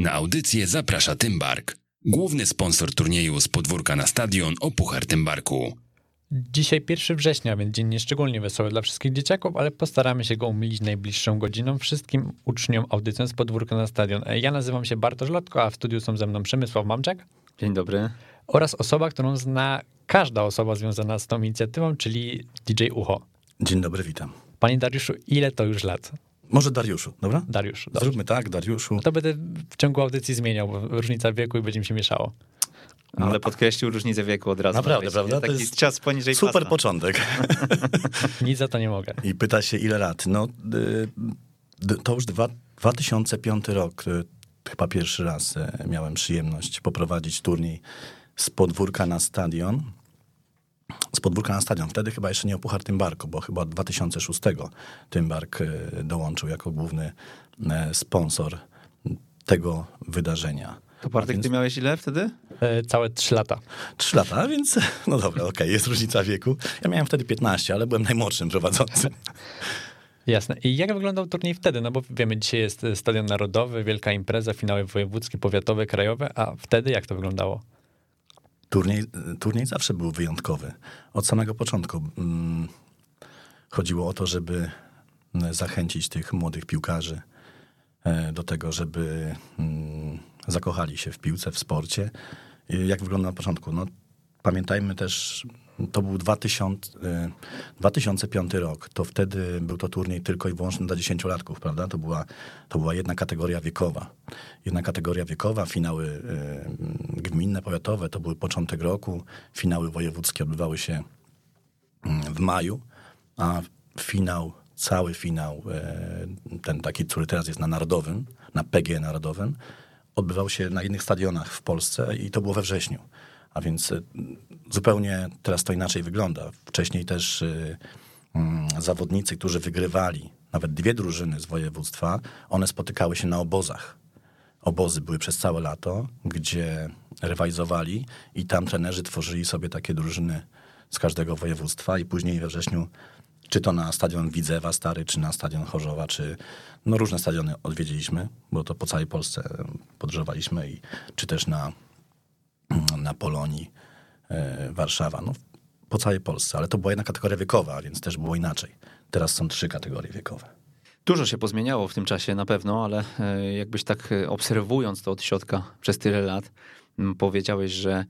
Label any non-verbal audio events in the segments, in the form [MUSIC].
Na audycję zaprasza Tymbark, główny sponsor turnieju z podwórka na stadion o Puchar Tymbarku. Dzisiaj 1 września, więc dzień nieszczególnie wesoły dla wszystkich dzieciaków, ale postaramy się go umilić najbliższą godziną wszystkim uczniom audycją z podwórka na stadion. Ja nazywam się Bartosz Lotko, a w studiu są ze mną Przemysław Mamczak Dzień dobry. oraz osoba, którą zna każda osoba związana z tą inicjatywą, czyli DJ Ucho. Dzień dobry, witam. Panie Dariuszu, ile to już lat? Może Dariuszu, dobra? Dariusz, dobrze. Zróbmy tak, Dariuszu. To będę w ciągu audycji zmieniał, bo różnica wieku i będzie mi się mieszało. Ale podkreślił różnicę wieku od razu. Naprawdę, Weź, prawda? To Taki jest czas poniżej Super pasa. początek. [LAUGHS] Nic za to nie mogę. I pyta się, ile lat? No, y, to już dwa, 2005 rok. y, Chyba pierwszy raz y, miałem przyjemność poprowadzić turniej z podwórka na stadion. Z podwórka na stadion. Wtedy chyba jeszcze nie o Puchar Tymbarku, bo chyba od 2006 Tymbark y, dołączył jako główny y, sponsor tego wydarzenia. To Bartek, A ty miałeś ile wtedy? E, Całe trzy lata. Trzy lata, a więc no dobra, okej, jest różnica wieku. Ja miałem wtedy 15, ale byłem najmłodszym prowadzącym. Jasne. I jak wyglądał turniej wtedy? No bo wiemy, dzisiaj jest Stadion Narodowy, wielka impreza, finały wojewódzkie, powiatowe, krajowe, a wtedy jak to wyglądało? Turniej, turniej zawsze był wyjątkowy. Od samego początku mm, chodziło o to, żeby mm, zachęcić tych młodych piłkarzy e, do tego, żeby mm, zakochali się w piłce, w sporcie. Jak wygląda na początku? No, pamiętajmy też, to był 2000, e, 2005 rok. To wtedy był to turniej tylko i wyłącznie dla dziesięciolatków, prawda? To była, to była jedna kategoria wiekowa. Jedna kategoria wiekowa, finały e, gminne, powiatowe, to były początek roku. Finały wojewódzkie odbywały się mm, w maju, a finał, cały finał, ten taki, który teraz jest na Narodowym, na PG Narodowym, odbywał się na innych stadionach w Polsce i to było we wrześniu. A więc e, zupełnie teraz to inaczej wygląda. Wcześniej też e, mm, zawodnicy, którzy wygrywali, nawet dwie drużyny z województwa, one spotykały się na obozach. Obozy były przez całe lato, gdzie rywalizowali i tam trenerzy tworzyli sobie takie drużyny z każdego województwa i później we wrześniu czy to na stadion Widzewa Stary, czy na stadion Chorzowa, czy no różne stadiony odwiedziliśmy, bo to po całej Polsce podróżowaliśmy i czy też na, na Polonii e, Warszawa, no po całej Polsce, ale to była jedna kategoria wiekowa, więc też było inaczej. Teraz są trzy kategorie wiekowe. Dużo się pozmieniało w tym czasie na pewno, ale e, jakbyś tak e, obserwując to od środka przez tyle lat, powiedziałeś, że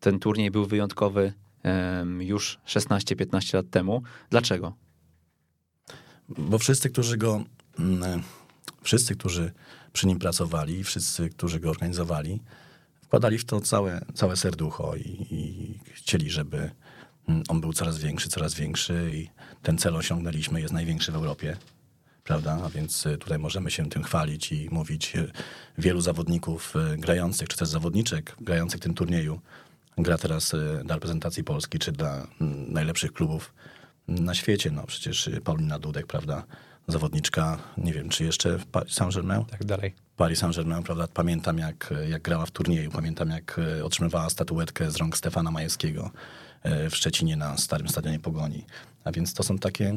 ten turniej był wyjątkowy już 16-15 lat temu. Dlaczego? Bo wszyscy, którzy go, mm, wszyscy, którzy przy nim pracowali, wszyscy, którzy go organizowali, wkładali w to całe, całe serducho i, i chcieli, żeby mm, on był coraz większy, coraz większy i ten cel osiągnęliśmy, jest największy w Europie. Prawda? A więc y, tutaj możemy się tym chwalić i mówić y, wielu zawodników y, grających, czy też zawodniczek grających w tym turnieju gra teraz dla reprezentacji Polski, czy dla mm, najlepszych klubów na świecie. No przecież Paulina Dudek, prawda? Zawodniczka, nie wiem, czy jeszcze w Saint-Germain? Tak dalej. Paris Saint-Germain, prawda? Pamiętam, jak, jak grała w turnieju, pamiętam, jak e, otrzymywała statuetkę z rąk Stefana Majewskiego e, w Szczecinie na Starym Stadionie Pogoni. A więc to są takie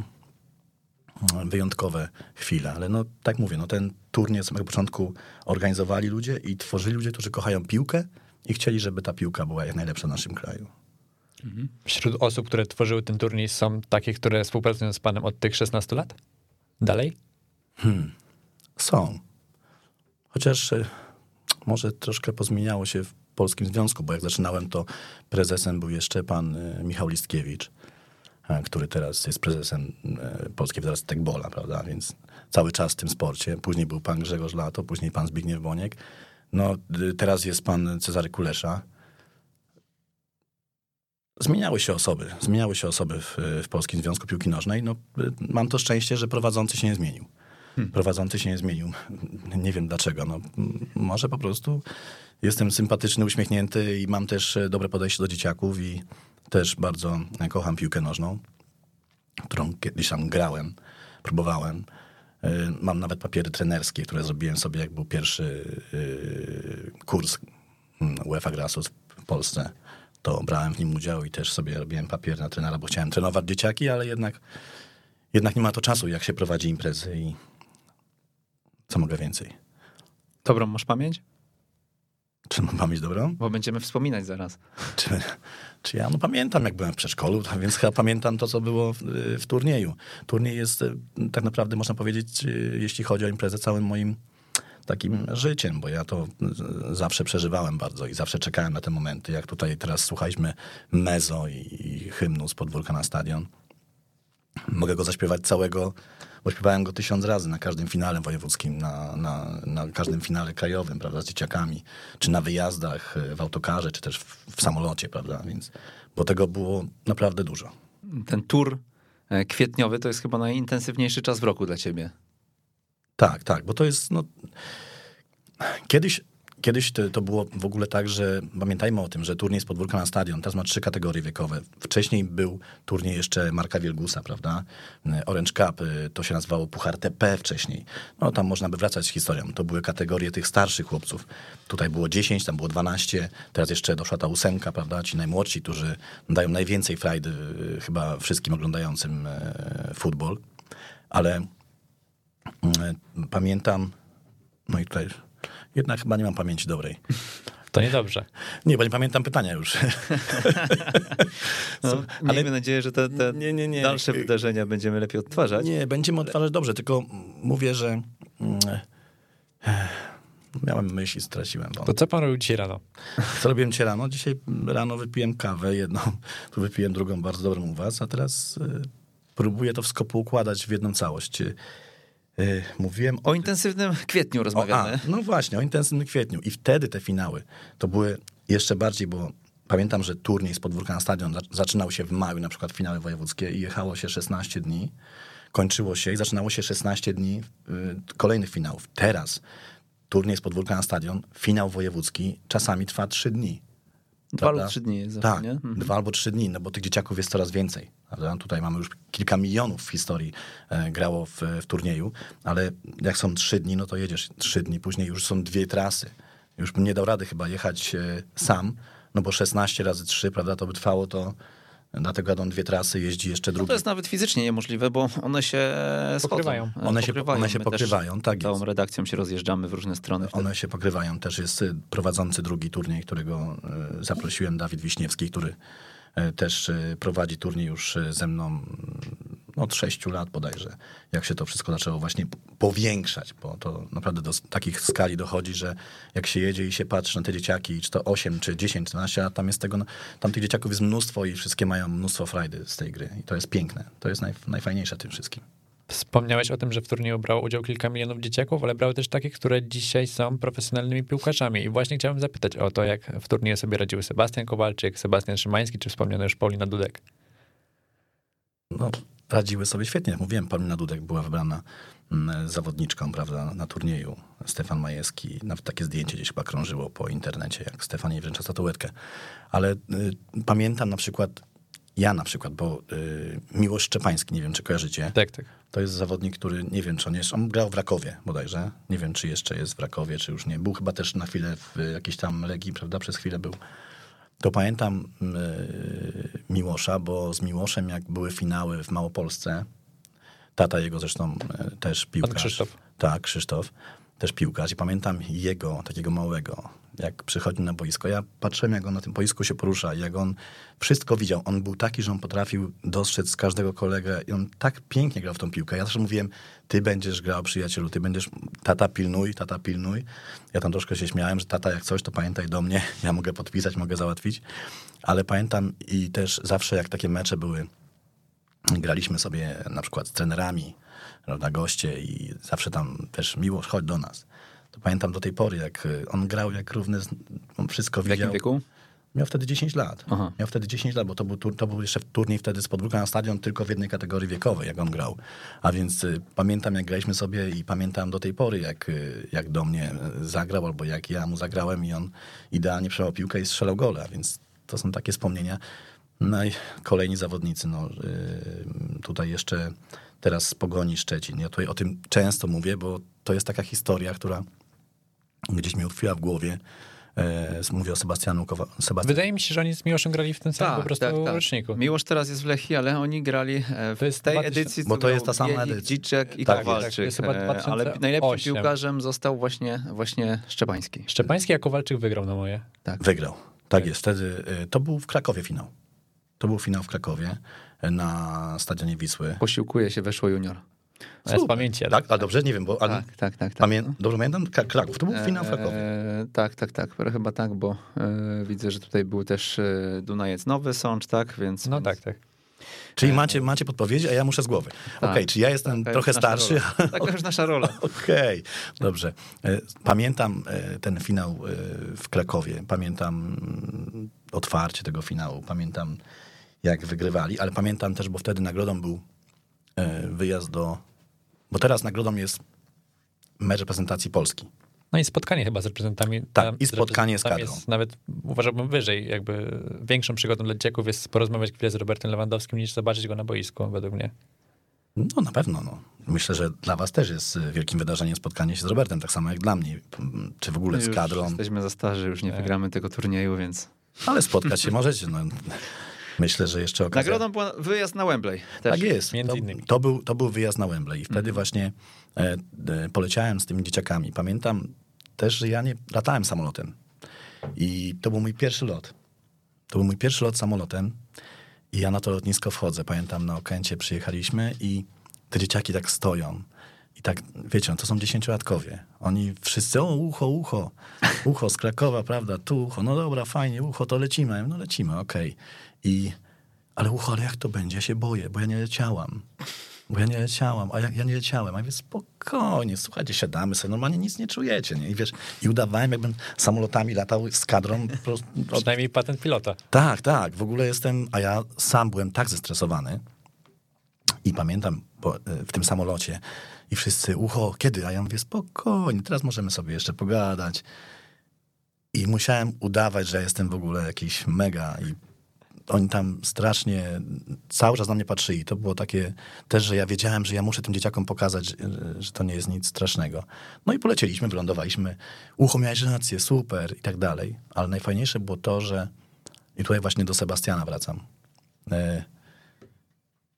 mm, wyjątkowe chwile. Ale no, tak mówię, no, ten turniej od samego początku organizowali ludzie i tworzyli ludzie, którzy kochają piłkę i chcieli, żeby ta piłka była jak najlepsza w naszym kraju. Wśród osób, które tworzyły ten turniej są takie, które współpracują z panem od tych 16 lat? Dalej? Są. Chociaż e, może troszkę pozmieniało się w Polskim Związku, bo jak zaczynałem, to prezesem był jeszcze pan e, Michał Listkiewicz, e, który teraz jest prezesem Polskiej Federacji Tekbola, prawda? Więc cały czas w tym sporcie. Później był pan Grzegorz Lato, później pan Zbigniew Boniek. No, teraz jest pan Cezary Kulesza. Zmieniały się osoby, zmieniały się osoby w, w Polskim Związku Piłki Nożnej. No, mam to szczęście, że prowadzący się nie zmienił. Prowadzący się nie zmienił. Nie wiem dlaczego. No, może po prostu jestem sympatyczny, uśmiechnięty i mam też e, dobre podejście do dzieciaków i też bardzo e, kocham piłkę nożną, którą kiedyś tam grałem, próbowałem. E, Mam nawet papiery trenerskie, które zrobiłem sobie, jak był pierwszy kurs mm, UEFA Grasus w Polsce. To brałem w nim udział i też sobie robiłem papier na trenera, bo chciałem trenować dzieciaki, ale jednak, jednak nie ma to czasu, jak się prowadzi imprezy i co mogę więcej. Dobrą masz pamięć? Czy mam pamięć dobrą? Bo będziemy wspominać zaraz. Czy, czy ja no pamiętam, jak byłem w przedszkolu, więc chyba pamiętam to, co było w, w turnieju. Turniej jest e, tak naprawdę, można powiedzieć, e, jeśli chodzi o imprezę, całym moim takim życiem, bo ja to z- zawsze przeżywałem bardzo i zawsze czekałem na te momenty, jak tutaj teraz słuchaliśmy mezo i, i hymnu z podwórka na stadion. Mogę go zaśpiewać całego, bo śpiewałem go tysiąc razy na każdym finale wojewódzkim, na, na, na każdym finale krajowym, prawda, z dzieciakami, czy na wyjazdach e, w autokarze, czy też w, w samolocie, prawda, więc, bo tego było naprawdę dużo. Ten tur e, kwietniowy to jest chyba najintensywniejszy czas w roku dla ciebie. Tak, tak, bo to jest, no, kiedyś, kiedyś to, to było w ogóle tak, że pamiętajmy o tym, że turniej z podwórka na stadion teraz ma trzy kategorie wiekowe. Wcześniej był turniej jeszcze Marka Wielgusa, prawda? Orange Cup, y, to się nazywało Puchar TP wcześniej. No tam można by wracać z historią. To były kategorie tych starszych chłopców. Tutaj było 10, tam było 12, teraz jeszcze doszła ta ósemka, prawda? Ci najmłodsi, którzy dają najwięcej frajdy y, chyba wszystkim oglądającym e, futbol. Ale Mm, Pamiętam, no i tutaj jednak chyba nie mam pamięci dobrej. To niedobrze. Nie, bo nie pamiętam pytania już. [LAUGHS] No, [LAUGHS] ale- miejmy nadzieję, że te, te Nie, nie, nie. dalsze wydarzenia będziemy lepiej odtwarzać. Nie, będziemy odtwarzać dobrze, tylko mówię, że miałem myśl i straciłem. Bo To co pan robił dzisiaj rano? co robiłem dzisiaj rano? Dzisiaj rano wypiłem kawę jedną, tu wypiłem drugą bardzo dobrą u was, a teraz y, próbuję to wszystko poukładać w jedną całość. Y, mówiłem O intensywnym kwietniu O, rozmawiamy. a, no właśnie, o intensywnym kwietniu. I wtedy te finały to były jeszcze bardziej, bo pamiętam, że turniej z podwórka na stadion za- zaczynał się w maju, na przykład finały wojewódzkie i jechało się 16 dni, kończyło się i zaczynało się 16 dni y, kolejnych finałów. Teraz turniej z podwórka na stadion, finał wojewódzki czasami trwa 3 dni. Dwa prawda? lub trzy dni jest Tak, nie? Mhm. dwa albo trzy dni, no bo tych dzieciaków jest coraz więcej. Prawda? Tutaj mamy już kilka milionów w historii e, grało w, w turnieju, ale jak są trzy dni, no to jedziesz trzy dni, później już są dwie trasy. Już bym nie dał rady chyba jechać e, sam, no bo 16 razy 3, prawda, to by trwało to, dlatego jadą dwie trasy, jeździ jeszcze No drugi. to jest nawet fizycznie niemożliwe, bo one się schodzą. Pokrywają. One się- one się pokrywają, tak Całą jest. redakcją się rozjeżdżamy w różne strony. wtedy. One się pokrywają. Też jest y, prowadzący drugi turniej, którego y, zaprosiłem, Dawid Wiśniewski, który też prowadzi turniej już ze mną od sześciu lat bodajże, jak się to wszystko zaczęło właśnie powiększać, bo to naprawdę do takich skali dochodzi, że jak się jedzie i się patrzy na te dzieciaki, czy to 8, czy 10, 12 lat, tam jest tego, no, tam tych dzieciaków jest mnóstwo i wszystkie mają mnóstwo frajdy z tej gry i to jest piękne. To jest naj, najfajniejsze tym wszystkim. Wspomniałeś o tym, że w turnieju brało udział kilka milionów dzieciaków, ale brały też takie, które dzisiaj są profesjonalnymi piłkarzami. I właśnie chciałem zapytać o to, jak w turnieju sobie radziły Sebastian Kowalczyk, Sebastian Szymański, czy wspomniana już Paulina Dudek. No, radziły sobie świetnie. Jak mówiłem, Paulina Dudek była wybrana mm, zawodniczką, prawda, na turnieju. Stefan Majewski, nawet takie zdjęcie gdzieś chyba krążyło po internecie, jak Stefan jej wręcza statuetkę. Ale y, pamiętam na przykład, ja na przykład, bo y, Miłosz Szczepański, nie wiem, czy kojarzycie, Tak, tak. to jest zawodnik, który, nie wiem, czy on jest, on grał w Rakowie bodajże, nie wiem, czy jeszcze jest w Rakowie, czy już nie. Był chyba też na chwilę w jakiejś tam Legii, prawda, przez chwilę był. To pamiętam y, Miłosza, bo z Miłoszem, jak były finały w Małopolsce, tata jego zresztą y, też piłkarz. Krzysztof. Tak, Krzysztof, też piłkarz. I pamiętam jego, takiego małego, jak przychodził na boisko. Ja patrzyłem, jak on na tym boisku się porusza, jak on wszystko widział. On był taki, że on potrafił dostrzec każdego kolegę i on tak pięknie grał w tą piłkę. Ja zawsze mówiłem, ty będziesz grał, przyjacielu, ty będziesz, tata pilnuj, tata pilnuj. Ja tam troszkę się śmiałem, że tata jak coś, to pamiętaj do mnie, [LAUGHS] ja mogę podpisać, mogę załatwić. Ale pamiętam i też zawsze jak takie mecze były, graliśmy sobie na przykład z trenerami, prawda, goście i zawsze tam też miłość, chodź do nas. To pamiętam do tej pory, jak y, on grał jak równy, on wszystko W widział. jakim wieku? Miał wtedy 10 lat. Aha. Miał wtedy 10 lat, bo to był, tur- to był jeszcze turniej wtedy z podwórka na stadion tylko w jednej kategorii wiekowej, jak on grał. A więc y, pamiętam, jak graliśmy sobie i pamiętam do tej pory, jak, y, jak do mnie y, zagrał, albo jak ja mu zagrałem i on idealnie przełał piłkę i strzelał gola. Więc to są takie wspomnienia. No i kolejni zawodnicy, no, y, tutaj jeszcze teraz z Pogoni Szczecin. Ja tutaj o tym często mówię, bo to jest taka historia, która gdzieś mi utkwiła w głowie. E, mówię o Sebastianu Kowa- Sebastian. Wydaje mi się, że oni z Miłoszem grali w tym samym po prostu roczniku. Miłosz teraz jest w Lechii, ale oni grali e, w To jest tej 2000 edycji. Bo to jest ta sama Bielik, edycja. Dziczek i Tak, tak, Kowalczyk. jest chyba e, ale 2008. najlepszym piłkarzem został właśnie, właśnie Szczepański. Szczepański, a Kowalczyk wygrał na moje. Tak. Wygrał. Tak jest. Wtedy to był w Krakowie finał. To był finał w Krakowie na stadionie Wisły. Posiłkuje się weszło junior. Ja z pamięci. ale- Tak, ale dobrze, nie wiem, bo Tak, tak, tak. tak. pamię- dobrze pamiętam? Kra- Kraków, to był finał w Krakowie. E, tak, tak, tak. Chyba tak, bo e, widzę, że tutaj był też e, Dunajec Nowy Sącz, tak? Więc, No więc tak, tak. Czyli macie, macie podpowiedzi, a ja muszę z głowy. Okej, Tak. czy ja jestem taka trochę starszy? rola. Taka już nasza rola. [LAUGHS] Okej, dobrze. E, Pamiętam e, ten finał e, w Krakowie. Pamiętam mm, otwarcie tego finału. Pamiętam, jak wygrywali, ale pamiętam też, bo wtedy nagrodą był e, wyjazd do. Bo teraz nagrodą jest mecz reprezentacji Polski. No i spotkanie chyba z reprezentantami. Tak, tam i spotkanie z kadrą. Jest nawet uważałbym wyżej, jakby większą przygodą dla dzieciaków jest porozmawiać chwilę z Robertem Lewandowskim niż zobaczyć go na boisku, według mnie. No na pewno. No. Myślę, że dla was też jest e, wielkim wydarzeniem spotkanie się z Robertem, tak samo jak dla mnie. Czy w ogóle z Już kadrą. Jesteśmy za starzy, już nie Tak. wygramy tego turnieju, więc... Ale spotkać się [LAUGHS] możecie. No. Myślę, że jeszcze okazja. Nagrodą była wyjazd na Wembley. Też. Tak jest. Między to, innymi. To, był, to był wyjazd na Wembley i wtedy Mhm. właśnie e, e, poleciałem z tymi dzieciakami. Pamiętam też, że ja nie latałem samolotem. I to był mój pierwszy lot. To był mój pierwszy lot samolotem i ja na to lotnisko wchodzę. Pamiętam, na Okęcie przyjechaliśmy i te dzieciaki tak stoją. I tak, wiecie, no, to są dziesięciolatkowie. Oni wszyscy, o, ucho, ucho, ucho z Krakowa, prawda, tu ucho, no dobra, fajnie, ucho, to lecimy. No lecimy, okej. I, ale ucho, ale jak to będzie? Ja się boję, bo ja nie leciałam. Bo ja nie leciałam, a ja, ja nie leciałem. A ja mówię, spokojnie, słuchajcie, siadamy sobie, normalnie nic nie czujecie, nie? I wiesz, i udawałem, jakbym samolotami latał z kadrą. Od, Przynajmniej patent pilota. tak, tak, w ogóle jestem, a ja sam byłem tak zestresowany i pamiętam e, w tym samolocie i wszyscy, ucho, kiedy? A ja mówię, spokojnie, teraz możemy sobie jeszcze pogadać. I musiałem udawać, że jestem w ogóle jakiś mega i oni tam strasznie cały czas na mnie patrzyli. To było takie też, że ja wiedziałem, że ja muszę tym dzieciakom pokazać, że, to nie jest nic strasznego. No i polecieliśmy, wylądowaliśmy. Ucho, miałeś rację, super i tak dalej. Ale najfajniejsze było to, że i tutaj właśnie do Sebastiana wracam. E,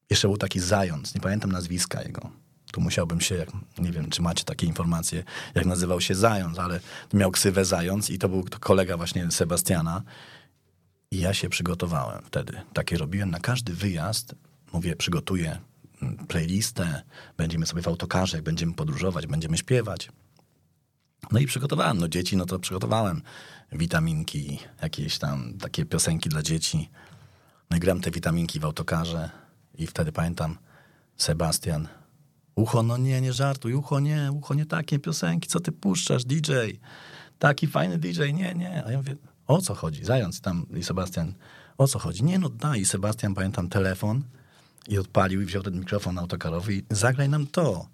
jeszcze był taki zając, nie pamiętam nazwiska jego. Tu musiałbym się, jak, nie wiem, czy macie takie informacje, jak nazywał się Zając, ale miał ksywę Zając i to był kolega właśnie Sebastiana. I ja się przygotowałem wtedy. Takie robiłem na każdy wyjazd. Mówię, przygotuję mm, playlistę, będziemy sobie w autokarze, jak będziemy podróżować, będziemy śpiewać. No i przygotowałem, no dzieci, no to przygotowałem witaminki, jakieś tam takie piosenki dla dzieci. No i gram te witaminki w autokarze i wtedy pamiętam Sebastian, ucho, no nie, nie żartuj, ucho nie, ucho nie takie piosenki, co ty puszczasz, DJ, taki fajny DJ, nie, nie. A ja mówię, o co chodzi? Zając tam i Sebastian, o co chodzi? Nie, no daj. I Sebastian, pamiętam, telefon i odpalił i wziął ten mikrofon autokarowy i zagraj nam to.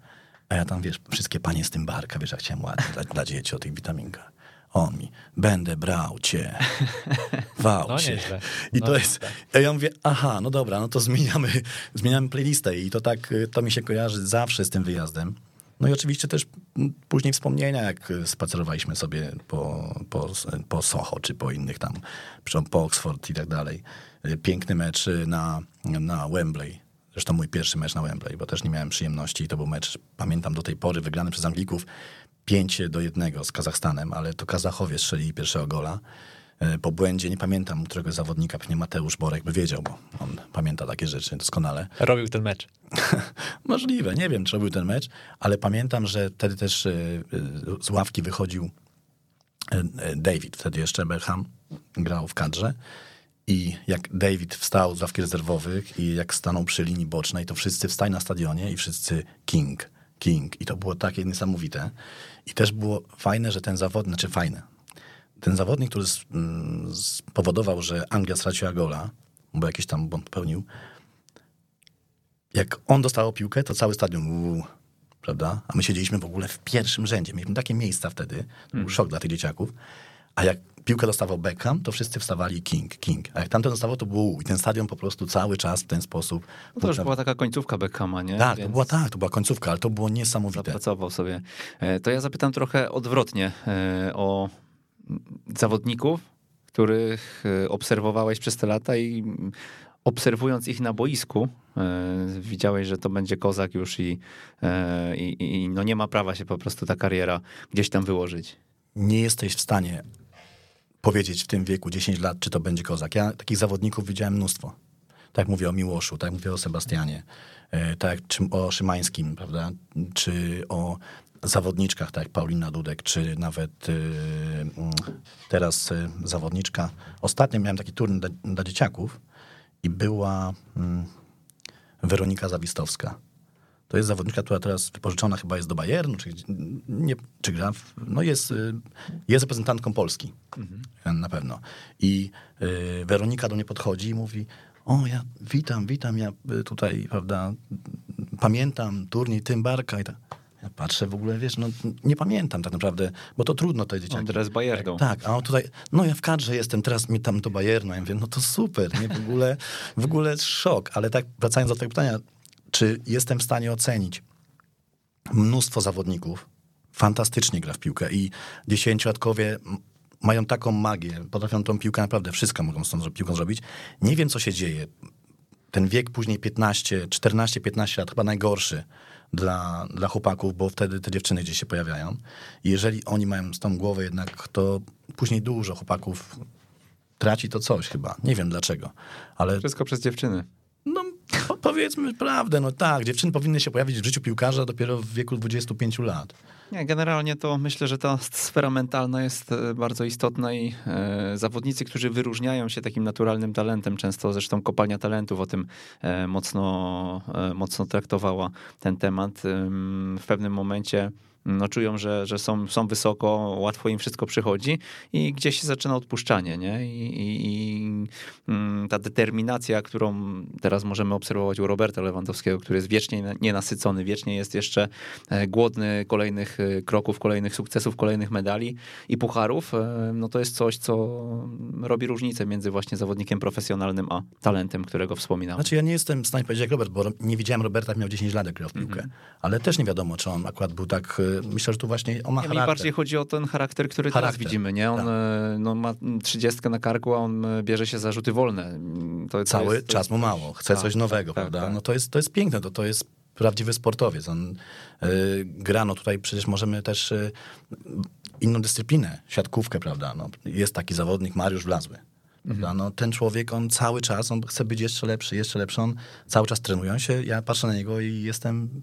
A ja tam, wiesz, wszystkie panie z tym barka, wiesz, jak chciałem ładnie dla, dla dzieci o tych witaminkach. On mi, będę brał cię [LAUGHS] w No aucie. nieźle. I No to nieźle. jest, ja mówię, aha, no dobra, no to zmieniamy, [LAUGHS] zmieniamy playlistę i to tak, y, to mi się kojarzy zawsze z tym wyjazdem. No i oczywiście też później wspomnienia, jak spacerowaliśmy sobie po, po, po Soho, czy po innych tam, po Oxford i tak dalej. Piękny mecz na, na Wembley. Zresztą mój pierwszy mecz na Wembley, bo też nie miałem przyjemności. To był mecz, pamiętam do tej pory, wygrany przez Anglików 5 do 1 z Kazachstanem, ale to Kazachowie strzelili pierwszego gola. E, Po błędzie, nie pamiętam którego zawodnika, pewnie Mateusz Borek by wiedział, bo on pamięta takie rzeczy doskonale. Robił ten mecz. [LAUGHS] Możliwe, nie wiem, czy robił ten mecz, ale pamiętam, że wtedy też e, e, z ławki wychodził David, wtedy jeszcze Beckham grał w kadrze. I jak David wstał z ławki rezerwowych i jak stanął przy linii bocznej, to wszyscy wstali na stadionie i wszyscy King, King. I to było takie niesamowite. I też było fajne, że ten zawodnik, znaczy fajne, ten zawodnik, który s- mm, spowodował, że Anglia straciła gola, bo jakiś tam błąd popełnił, jak on dostał piłkę, to cały stadion uuu, prawda? A my siedzieliśmy w ogóle w pierwszym rzędzie. Mieliśmy takie miejsca wtedy. To był szok dla tych dzieciaków. A jak piłkę dostawał Beckham, to wszyscy wstawali King, King. A jak tamten dostawał, to uuu. I ten stadion po prostu cały czas w ten sposób... No to już była taka końcówka Beckhama, nie? Tak, to Więc była tak, to była końcówka, ale to było niesamowite. Zapracował sobie. E, To ja zapytam trochę odwrotnie e, o zawodników, których e, obserwowałeś przez te lata i obserwując ich na boisku, e, widziałeś, że to będzie kozak już i, e, i, i no nie ma prawa się po prostu ta kariera gdzieś tam wyłożyć. Nie jesteś w stanie powiedzieć w tym wieku 10 lat, czy to będzie kozak. Ja takich zawodników widziałem mnóstwo. Tak mówię o Miłoszu, tak mówię o Sebastianie, tak czy o Szymańskim, prawda? Czy o zawodniczkach, tak jak Paulina Dudek, czy nawet y, mm, teraz y, zawodniczka. Ostatnio miałem taki turniej dla, dla dzieciaków i była mm, Weronika Zawistowska. To jest zawodniczka, która teraz wypożyczona chyba jest do Bayernu, czy, nie, czy gra, w, no jest, y, jest reprezentantką Polski na pewno. I y, Weronika do mnie podchodzi i mówi, o ja witam, witam, ja y, tutaj, prawda, pamiętam turniej Tymbarka i tak. Ja patrzę w ogóle, wiesz, no nie pamiętam tak naprawdę, bo to trudno te dzieciaki. Andres Bayerdą. Tak, a on tutaj, no ja w kadrze jestem, teraz mi tam do Bayernu. Ja mówię, no to super, nie? W ogóle, w ogóle szok. Ale tak, wracając do tego pytania, czy jestem w stanie ocenić mnóstwo zawodników, fantastycznie gra w piłkę i dziesięciolatkowie mają taką magię, potrafią tą piłkę naprawdę, wszystko mogą z tą piłką zrobić. Nie wiem, co się dzieje. Ten wiek później 15, 14, 15 lat, chyba najgorszy dla, dla chłopaków, bo wtedy te dziewczyny gdzieś się pojawiają. I jeżeli oni mają z tą głowę jednak, to później dużo chłopaków traci to coś chyba. Nie wiem dlaczego, ale Wszystko przez dziewczyny. no, po, powiedzmy prawdę, no tak, dziewczyny powinny się pojawić w życiu piłkarza dopiero w wieku 25 lat. Nie, generalnie to myślę, że ta sfera mentalna jest e, bardzo istotna i e, zawodnicy, którzy wyróżniają się takim naturalnym talentem, często zresztą kopalnia talentów o tym e, mocno, mocno traktowała ten temat, w pewnym momencie no, czują, że, że są, są wysoko, łatwo im wszystko przychodzi i gdzieś się zaczyna odpuszczanie, nie? I, i, i mm, ta determinacja, którą teraz możemy obserwować u Roberta Lewandowskiego, który jest wiecznie na- nienasycony, wiecznie jest jeszcze e, głodny kolejnych e, kroków, kolejnych sukcesów, kolejnych medali i pucharów, e, no to jest coś, co robi różnicę między właśnie zawodnikiem profesjonalnym a talentem, którego wspominałem. Znaczy ja nie jestem w stanie powiedzieć jak Robert, bo nie widziałem Roberta, miał 10 lat, jak grał w piłkę. Ale też nie wiadomo, czy on akurat był tak, myślę, że tu właśnie on ma mi charakter. bardziej chodzi o ten charakter, który teraz Charakter, widzimy, nie? On tak. e, no, ma trzydziestkę na karku, a on e, bierze się za rzuty wolne. To, to Cały jest, to czas jest mu mało, chce tak, coś nowego, tak, prawda? tak. No to jest, to jest piękne, to, to jest prawdziwy sportowiec. On y, gra, no tutaj przecież możemy też inną dyscyplinę, siatkówkę, prawda? No, jest taki zawodnik, Mariusz Wlazły. Prawda? No, ten człowiek, on cały czas, on chce być jeszcze lepszy, jeszcze lepszy, on cały czas trenuje. Się, ja patrzę na niego i jestem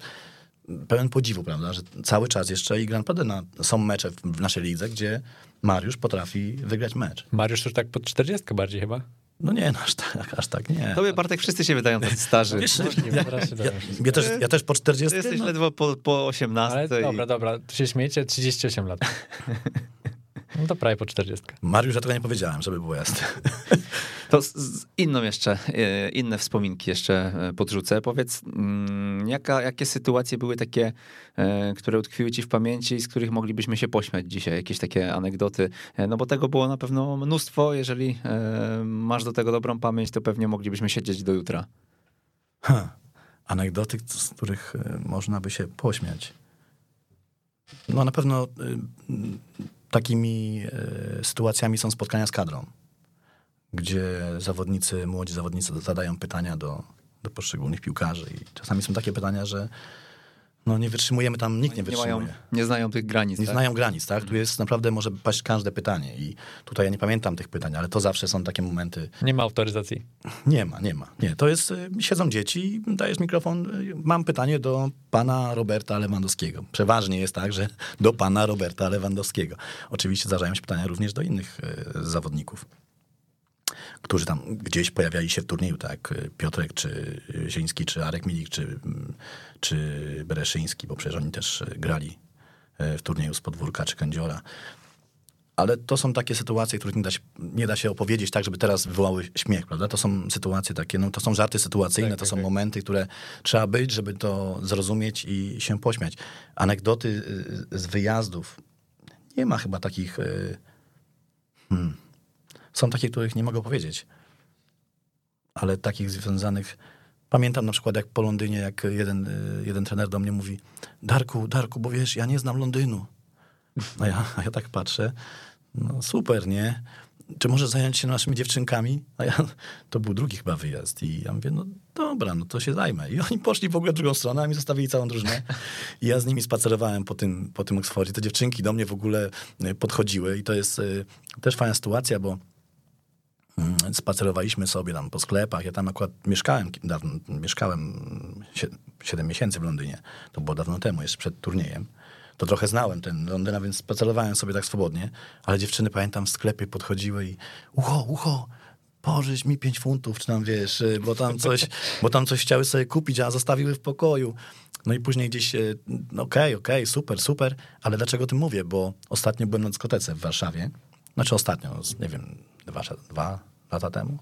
pełen podziwu, prawda, że cały czas jeszcze i gra naprawdę na, są mecze w, naszej lidze, gdzie Mariusz potrafi wygrać mecz. Mariusz już tak pod 40 bardziej chyba. No nie, no aż tak, aż tak nie. Tobie, Bartek, wszyscy się wydają tacy starzy. [LAUGHS] Wiesz, teraz się ja, wszystko. ja, też, ja też po 40. Ty jesteś no, ledwo po, po 18. Ale i- dobra, dobra, tu się śmiejecie, 38 lat. [LAUGHS] No to prawie po 40. Mariusz, ja tego nie powiedziałem, żeby było jasne. [LAUGHS] To z, z inną jeszcze, e, inne wspominki jeszcze e, podrzucę. Powiedz, mm, jaka, jakie sytuacje były takie, e, które utkwiły ci w pamięci i z których moglibyśmy się pośmiać dzisiaj? Jakieś takie anegdoty? No bo tego było na pewno mnóstwo. Jeżeli masz do tego dobrą pamięć, to pewnie moglibyśmy siedzieć do jutra. Ha, anegdoty, z których można by się pośmiać. No na pewno takimi y, sytuacjami są spotkania z kadrą, gdzie zawodnicy, młodzi zawodnicy zadają pytania do, do poszczególnych piłkarzy i czasami są takie pytania, że no nie wytrzymujemy tam, nikt nie nie, wytrzymuje. mają, nie znają tych granic. Nie tak? znają granic, tak? Tu jest naprawdę, może paść każde pytanie i tutaj ja nie pamiętam tych pytań, ale to zawsze są takie momenty, Nie ma autoryzacji. nie ma, nie ma. Nie, to jest, y, siedzą dzieci, dajesz mikrofon, y, mam pytanie do pana Roberta Lewandowskiego. Przeważnie jest tak, że do pana Roberta Lewandowskiego. Oczywiście zdarzają się pytania również do innych y, zawodników, którzy tam gdzieś pojawiali się w turnieju, tak, Piotrek, czy y, Zieliński, czy Arek Milik, czy, mm, czy Bereszyński, bo przecież oni też y, grali y, w turnieju z podwórka, czy Kędziora. Ale to są takie sytuacje, których nie da, się, nie da się opowiedzieć tak, żeby teraz wywołały śmiech, prawda? To są sytuacje takie, no to są żarty sytuacyjne, Tak, to tak, są tak. momenty, które trzeba być, żeby to zrozumieć i się pośmiać. Anegdoty z wyjazdów. Nie ma chyba takich... Hmm. Są takie, których nie mogę powiedzieć. Ale takich związanych... Pamiętam na przykład, jak po Londynie, jak jeden, y, jeden trener do mnie mówi Darku, Darku, bo wiesz, ja nie znam Londynu. A ja, a ja tak patrzę. no super, nie? Czy możesz zająć się naszymi dziewczynkami? A ja, to był drugi chyba wyjazd i ja mówię, no dobra, no to się zajmę. I oni poszli w ogóle w drugą stronę, a mi zostawili całą drużynę. I ja z nimi spacerowałem po tym, po tym Oksfordzie. Te dziewczynki do mnie w ogóle y, podchodziły i to jest y, też fajna sytuacja, bo spacerowaliśmy sobie tam po sklepach. Ja tam akurat mieszkałem, dawno, mieszkałem 7 miesięcy w Londynie. To było dawno temu, jeszcze przed turniejem. To trochę znałem ten Londyn, a więc spacerowałem sobie tak swobodnie. Ale dziewczyny, pamiętam, w sklepie podchodziły i ucho, ucho, pożycz mi 5 funtów, czy tam wiesz, y, bo tam coś, bo tam coś chciały sobie kupić, a zostawiły w pokoju. No i później gdzieś, y, no okej, okay, okej, okay, super, super, ale dlaczego o tym mówię? Bo ostatnio byłem na dyskotece w Warszawie, znaczy ostatnio, nie wiem, dwa, dwa lata temu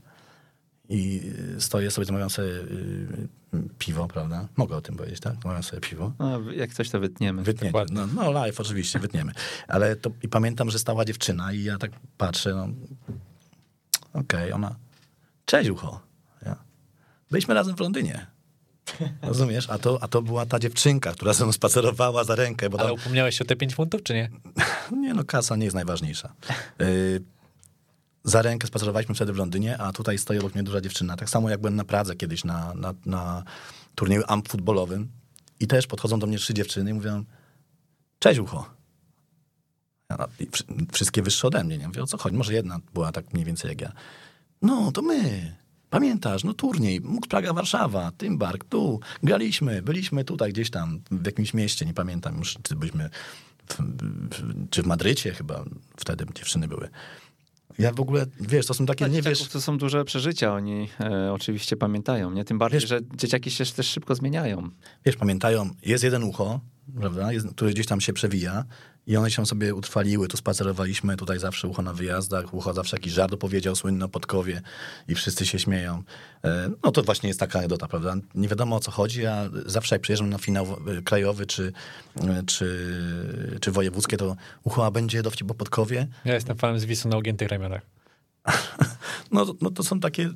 i stoję sobie, zamawiam sobie y, piwo, prawda? Mogę o tym powiedzieć, tak? Zamawiam sobie piwo. No, jak coś to wytniemy. Wytniemy, no, no live oczywiście, wytniemy. Ale to, i pamiętam, że stała dziewczyna i ja tak patrzę, no okej, okay, ona, cześć ucho. Ja. Byliśmy razem w Londynie. Rozumiesz? A to, a to była ta dziewczynka, która ze mną spacerowała za rękę. Bo Ale tam... upomniałeś się o te 5 funtów, czy nie? [LAUGHS] nie, no kasa nie jest najważniejsza. Y za rękę spacerowaliśmy wtedy w Londynie, a tutaj stoi obok mnie duża dziewczyna. Tak samo jak byłem na Pradze kiedyś na, na, na turnieju amp futbolowym i też podchodzą do mnie trzy dziewczyny i mówią cześć ucho. Wszystkie wyższe ode mnie. Nie mówię, o co chodzi? Może jedna była tak mniej więcej jak ja. No, to my. Pamiętasz, no turniej, Mógł Praga Warszawa, Tymbark, tu, graliśmy, byliśmy tutaj gdzieś tam w jakimś mieście, nie pamiętam już, czy byliśmy w, w, czy w Madrycie chyba wtedy dziewczyny były. Ja w ogóle, wiesz, to są takie, nie wiesz... To są duże przeżycia, oni e, oczywiście pamiętają, nie? Tym bardziej, Wiesz- że dzieciaki się też szybko zmieniają. Wiesz, pamiętają, jest jeden ucho, prawda, jest, który gdzieś tam się przewija i one się sobie utrwaliły. Tu spacerowaliśmy, tutaj zawsze ucho na wyjazdach, ucho zawsze jakiś żart opowiedział słynny o Podkowie i wszyscy się śmieją. E, No to właśnie jest taka anegdota, prawda? Nie wiadomo o co chodzi, a zawsze jak przyjeżdżam na finał krajowy czy, e, czy, czy wojewódzkie, to ucho, a będzie dowcip o Podkowie? Ja jestem fanem zwisu na ugiętych ramionach. [LAUGHS] No, no to są takie...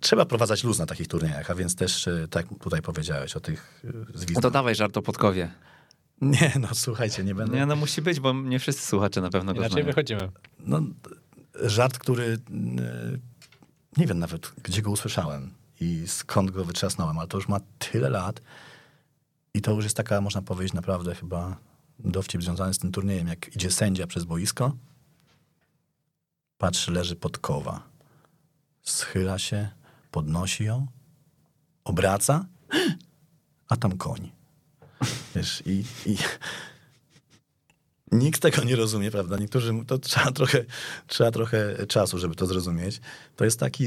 Trzeba prowadzać luz na takich turniejach, a więc też, e, tak tutaj powiedziałeś o tych e, No zwizdach. to dawaj żart o Podkowie. Nie, no słuchajcie, nie będę... Nie, no musi być, bo nie wszyscy słuchacze na pewno go Inaczej znają. wychodzimy. No, żart, który e, nie wiem nawet, gdzie go usłyszałem i skąd go wytrzasnąłem, ale to już ma tyle lat i to już jest taka, można powiedzieć, naprawdę chyba dowcip związany z tym turniejem. Jak idzie sędzia przez boisko, patrzy, leży podkowa, schyla się, podnosi ją, obraca, a tam koń. Wiesz, i, i Nikt tego nie rozumie, prawda? Niektórzy, to trzeba trochę, trzeba trochę czasu, żeby to zrozumieć. To jest taki...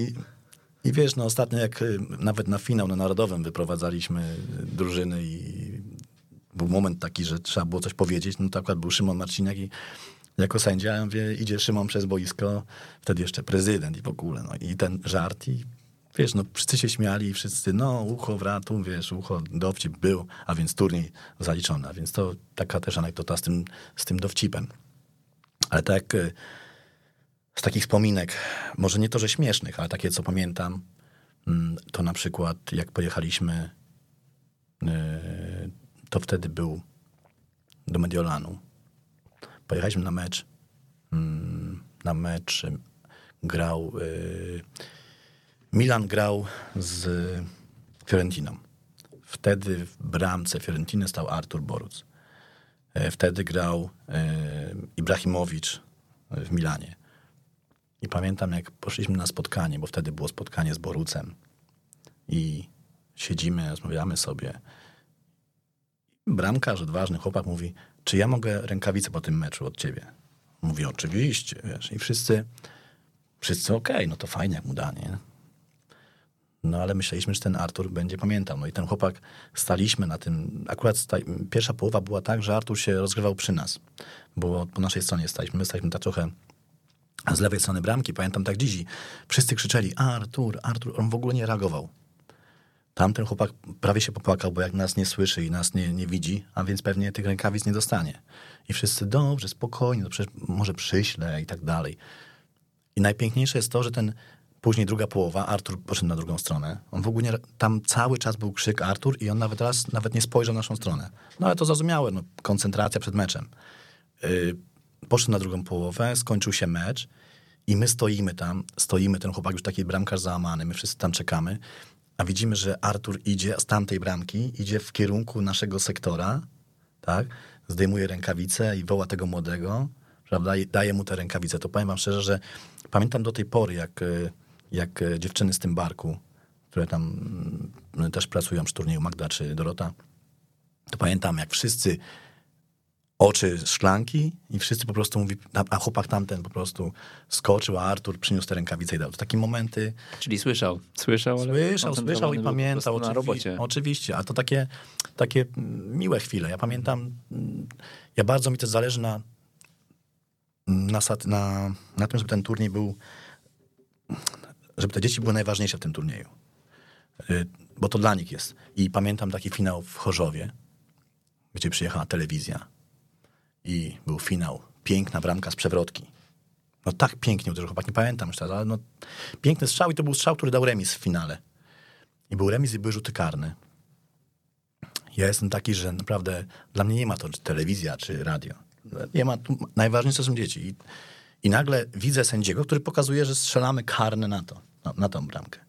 I wiesz, no ostatnio jak y, nawet na finał na Narodowym wyprowadzaliśmy drużyny i był moment taki, że trzeba było coś powiedzieć, no to akurat był Szymon Marciniak i jako sędzia, ja mówię, idzie Szymon przez boisko, wtedy jeszcze prezydent i w ogóle, no i ten żart i wiesz, no wszyscy się śmiali wszyscy, no ucho wratu, wiesz, ucho, dowcip był, a więc turniej zaliczony, a więc to taka też anegdota z tym, z tym dowcipem. Ale tak y, z takich wspominek, może nie to, że śmiesznych, ale takie, co pamiętam, mm, to na przykład jak pojechaliśmy, y, to wtedy był do Mediolanu. Pojechaliśmy na mecz, mm, na mecz y, grał Milan grał z Fiorentiną. Wtedy w bramce Fiorentiny stał Artur Boruc. E, Wtedy grał e, Ibrahimowicz w Milanie. I pamiętam, jak poszliśmy na spotkanie, bo wtedy było spotkanie z Borucem. I siedzimy, rozmawiamy sobie. Bramkarz, odważny chłopak mówi, czy ja mogę rękawice po tym meczu od ciebie? Mówi, oczywiście, wiesz. I wszyscy, wszyscy okej, no to fajnie, jak mu da, nie? No ale myśleliśmy, że ten Artur będzie pamiętał. No i ten chłopak, staliśmy na tym, akurat sta, pierwsza połowa była tak, że Artur się rozgrywał przy nas, bo po naszej stronie staliśmy. My staliśmy tak trochę z lewej strony bramki, pamiętam tak dziś. Wszyscy krzyczeli Artur, Artur, on w ogóle nie reagował. Tamten chłopak prawie się popłakał, bo jak nas nie słyszy i nas nie, nie widzi, a więc pewnie tych rękawic nie dostanie. I wszyscy, dobrze, spokojnie, no przecież może przyślę i tak dalej. I najpiękniejsze jest to, że ten później druga połowa, Artur poszedł na drugą stronę. On w ogóle nie, tam cały czas był krzyk Artur i on nawet raz nawet nie spojrzał w naszą stronę. No ale to zrozumiałe, no, koncentracja przed meczem. Yy, poszedł na drugą połowę, skończył się mecz i my stoimy tam, stoimy, ten chłopak już taki bramkarz załamany, my wszyscy tam czekamy, a widzimy, że Artur idzie z tamtej bramki, idzie w kierunku naszego sektora, tak? Zdejmuje rękawice i woła tego młodego, prawda? I daje mu te rękawice. To powiem wam szczerze, że pamiętam do tej pory, jak, y, jak y, dziewczyny z tym barku, które tam mm, też pracują przy turnieju, Magda czy Dorota, to pamiętam, jak wszyscy oczy szklanki i wszyscy po prostu mówi, a- chłopak tamten po prostu skoczył, a Artur przyniósł te rękawice i dał. To takie momenty, Czyli słyszał, słyszał, ale Słyszał, słyszał i pamiętał. Oczywiście, robocie. oczywiście, a to takie, takie mm, miłe chwile. Ja pamiętam, mm, ja bardzo mi też zależy na, na, na, na tym, żeby ten turniej był, żeby te dzieci były najważniejsze w tym turnieju. Y, Bo to dla nich jest. I pamiętam taki finał w Chorzowie, gdzie przyjechała telewizja i był finał. Piękna bramka z przewrotki. No tak pięknie uderzył chłopak, nie pamiętam już teraz, ale no piękny strzał i to był strzał, który dał remis w finale. I był remis i były rzuty karne. Ja jestem taki, że naprawdę dla mnie nie ma to czy telewizja czy radio. Nie ma, najważniejsze są dzieci. I, I nagle widzę sędziego, który pokazuje, że strzelamy karne na to, na, na tą bramkę.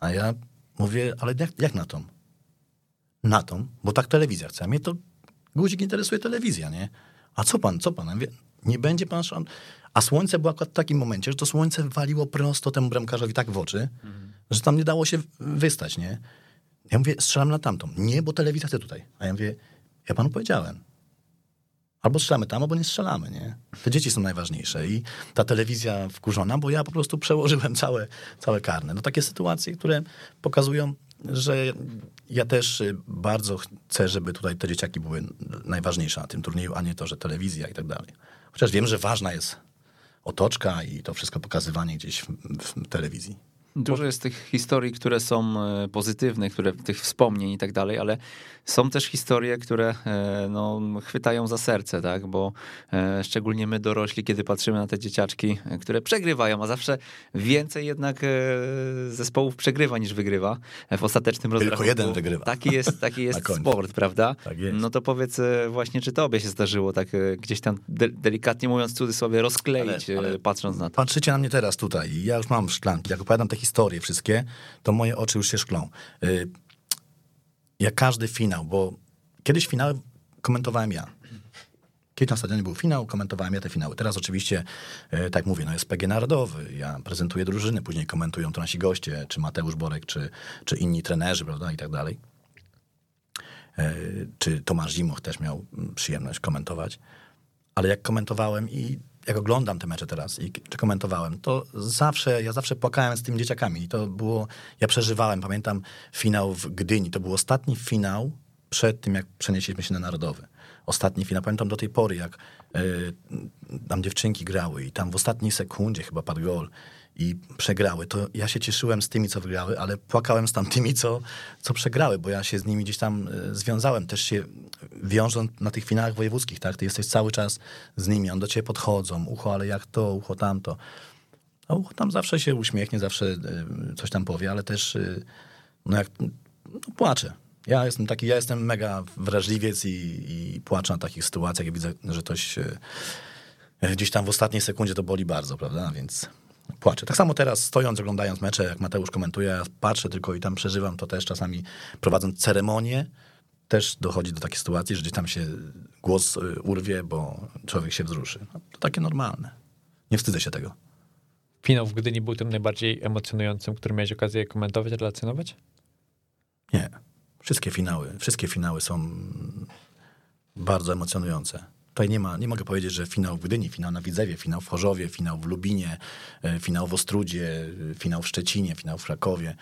A ja mówię, ale jak, jak na tą? Na tą, bo tak telewizja chce. A mnie to guzik interesuje telewizja, nie? A co pan, co pan? Ja mówię, nie będzie pan szan... A słońce było akurat w takim momencie, że to słońce waliło prosto temu bramkarzowi tak w oczy, że tam nie dało się wystać, nie? Ja mówię, strzelam na tamtą. Nie, bo telewizja chce tutaj. A ja mówię, ja panu powiedziałem. Albo strzelamy tam, albo nie strzelamy, nie? Te dzieci są najważniejsze. I ta telewizja wkurzona, bo ja po prostu przełożyłem całe, całe karne. No takie sytuacje, które pokazują, że ja też y, bardzo chcę, żeby tutaj te dzieciaki były najważniejsze na tym turnieju, a nie to, że telewizja i tak dalej. Chociaż wiem, że ważna jest otoczka i to wszystko pokazywanie gdzieś w, w telewizji. Dużo jest tych historii, które są e, pozytywne, które tych wspomnień i tak dalej, ale są też historie, które e, no, chwytają za serce, tak? Bo e, szczególnie my dorośli, kiedy patrzymy na te dzieciaczki, które przegrywają, a zawsze więcej jednak zespołów przegrywa niż wygrywa w ostatecznym Tylko rozrachunku. jeden wygrywa. Taki jest, taki [LAUGHS] jest sport, prawda? Tak jest. No to powiedz właśnie, czy tobie się zdarzyło tak gdzieś tam de- delikatnie mówiąc cudzysłowie rozkleić, Ale- ale- patrząc na to. Patrzycie na mnie teraz tutaj ja już mam szklanki. Jak opowiadam te historie wszystkie, to moje oczy już się szklą. Y, Jak każdy finał, bo kiedyś finały komentowałem ja. Kiedyś na stadionie był finał, komentowałem ja te finały. Teraz oczywiście, e, tak mówię, no jest PG Narodowy, ja prezentuję drużyny, później komentują to nasi goście, czy Mateusz Borek, czy, czy inni trenerzy, prawda, i tak dalej. E, Czy Tomasz Zimoch też miał przyjemność komentować. Ale jak komentowałem i jak oglądam te mecze teraz i czy komentowałem, to zawsze, ja zawsze płakałem z tymi dzieciakami. I to było, ja przeżywałem, pamiętam finał w Gdyni. To był ostatni finał przed tym, jak przenieśliśmy się na Narodowy. Ostatni finał. Pamiętam do tej pory, jak y, tam dziewczynki grały i tam w ostatniej sekundzie chyba padł gol i przegrały, to ja się cieszyłem z tymi, co wygrały, ale płakałem z tamtymi, co, co przegrały, bo ja się z nimi gdzieś tam y, związałem. Też się wiążąc na tych finałach wojewódzkich, tak? Ty jesteś cały czas z nimi, on do ciebie podchodzą, ucho, ale jak to, ucho tamto. A ucho tam zawsze się uśmiechnie, zawsze y, coś tam powie, ale też y, no jak, no płacze. Ja jestem taki, ja jestem mega wrażliwiec i, i płaczę na takich sytuacjach, jak widzę, że ktoś gdzieś tam w ostatniej sekundzie to boli bardzo, prawda? Więc płaczę. Tak samo teraz stojąc, oglądając mecze, jak Mateusz komentuje, ja patrzę tylko i tam przeżywam to też czasami prowadząc ceremonię, też dochodzi do takiej sytuacji, że gdzieś tam się głos y, urwie, bo człowiek się wzruszy. No, to takie normalne. Nie wstydzę się tego. Finał w Gdyni był tym najbardziej emocjonującym, który miałeś okazję komentować, relacjonować? Nie. Wszystkie finały, wszystkie finały są bardzo emocjonujące. Tutaj nie ma, nie mogę powiedzieć, że finał w Gdyni, finał na Widzewie, finał w Chorzowie, finał w Lubinie, e, finał w Ostrudzie, e, finał w Szczecinie, finał w Krakowie.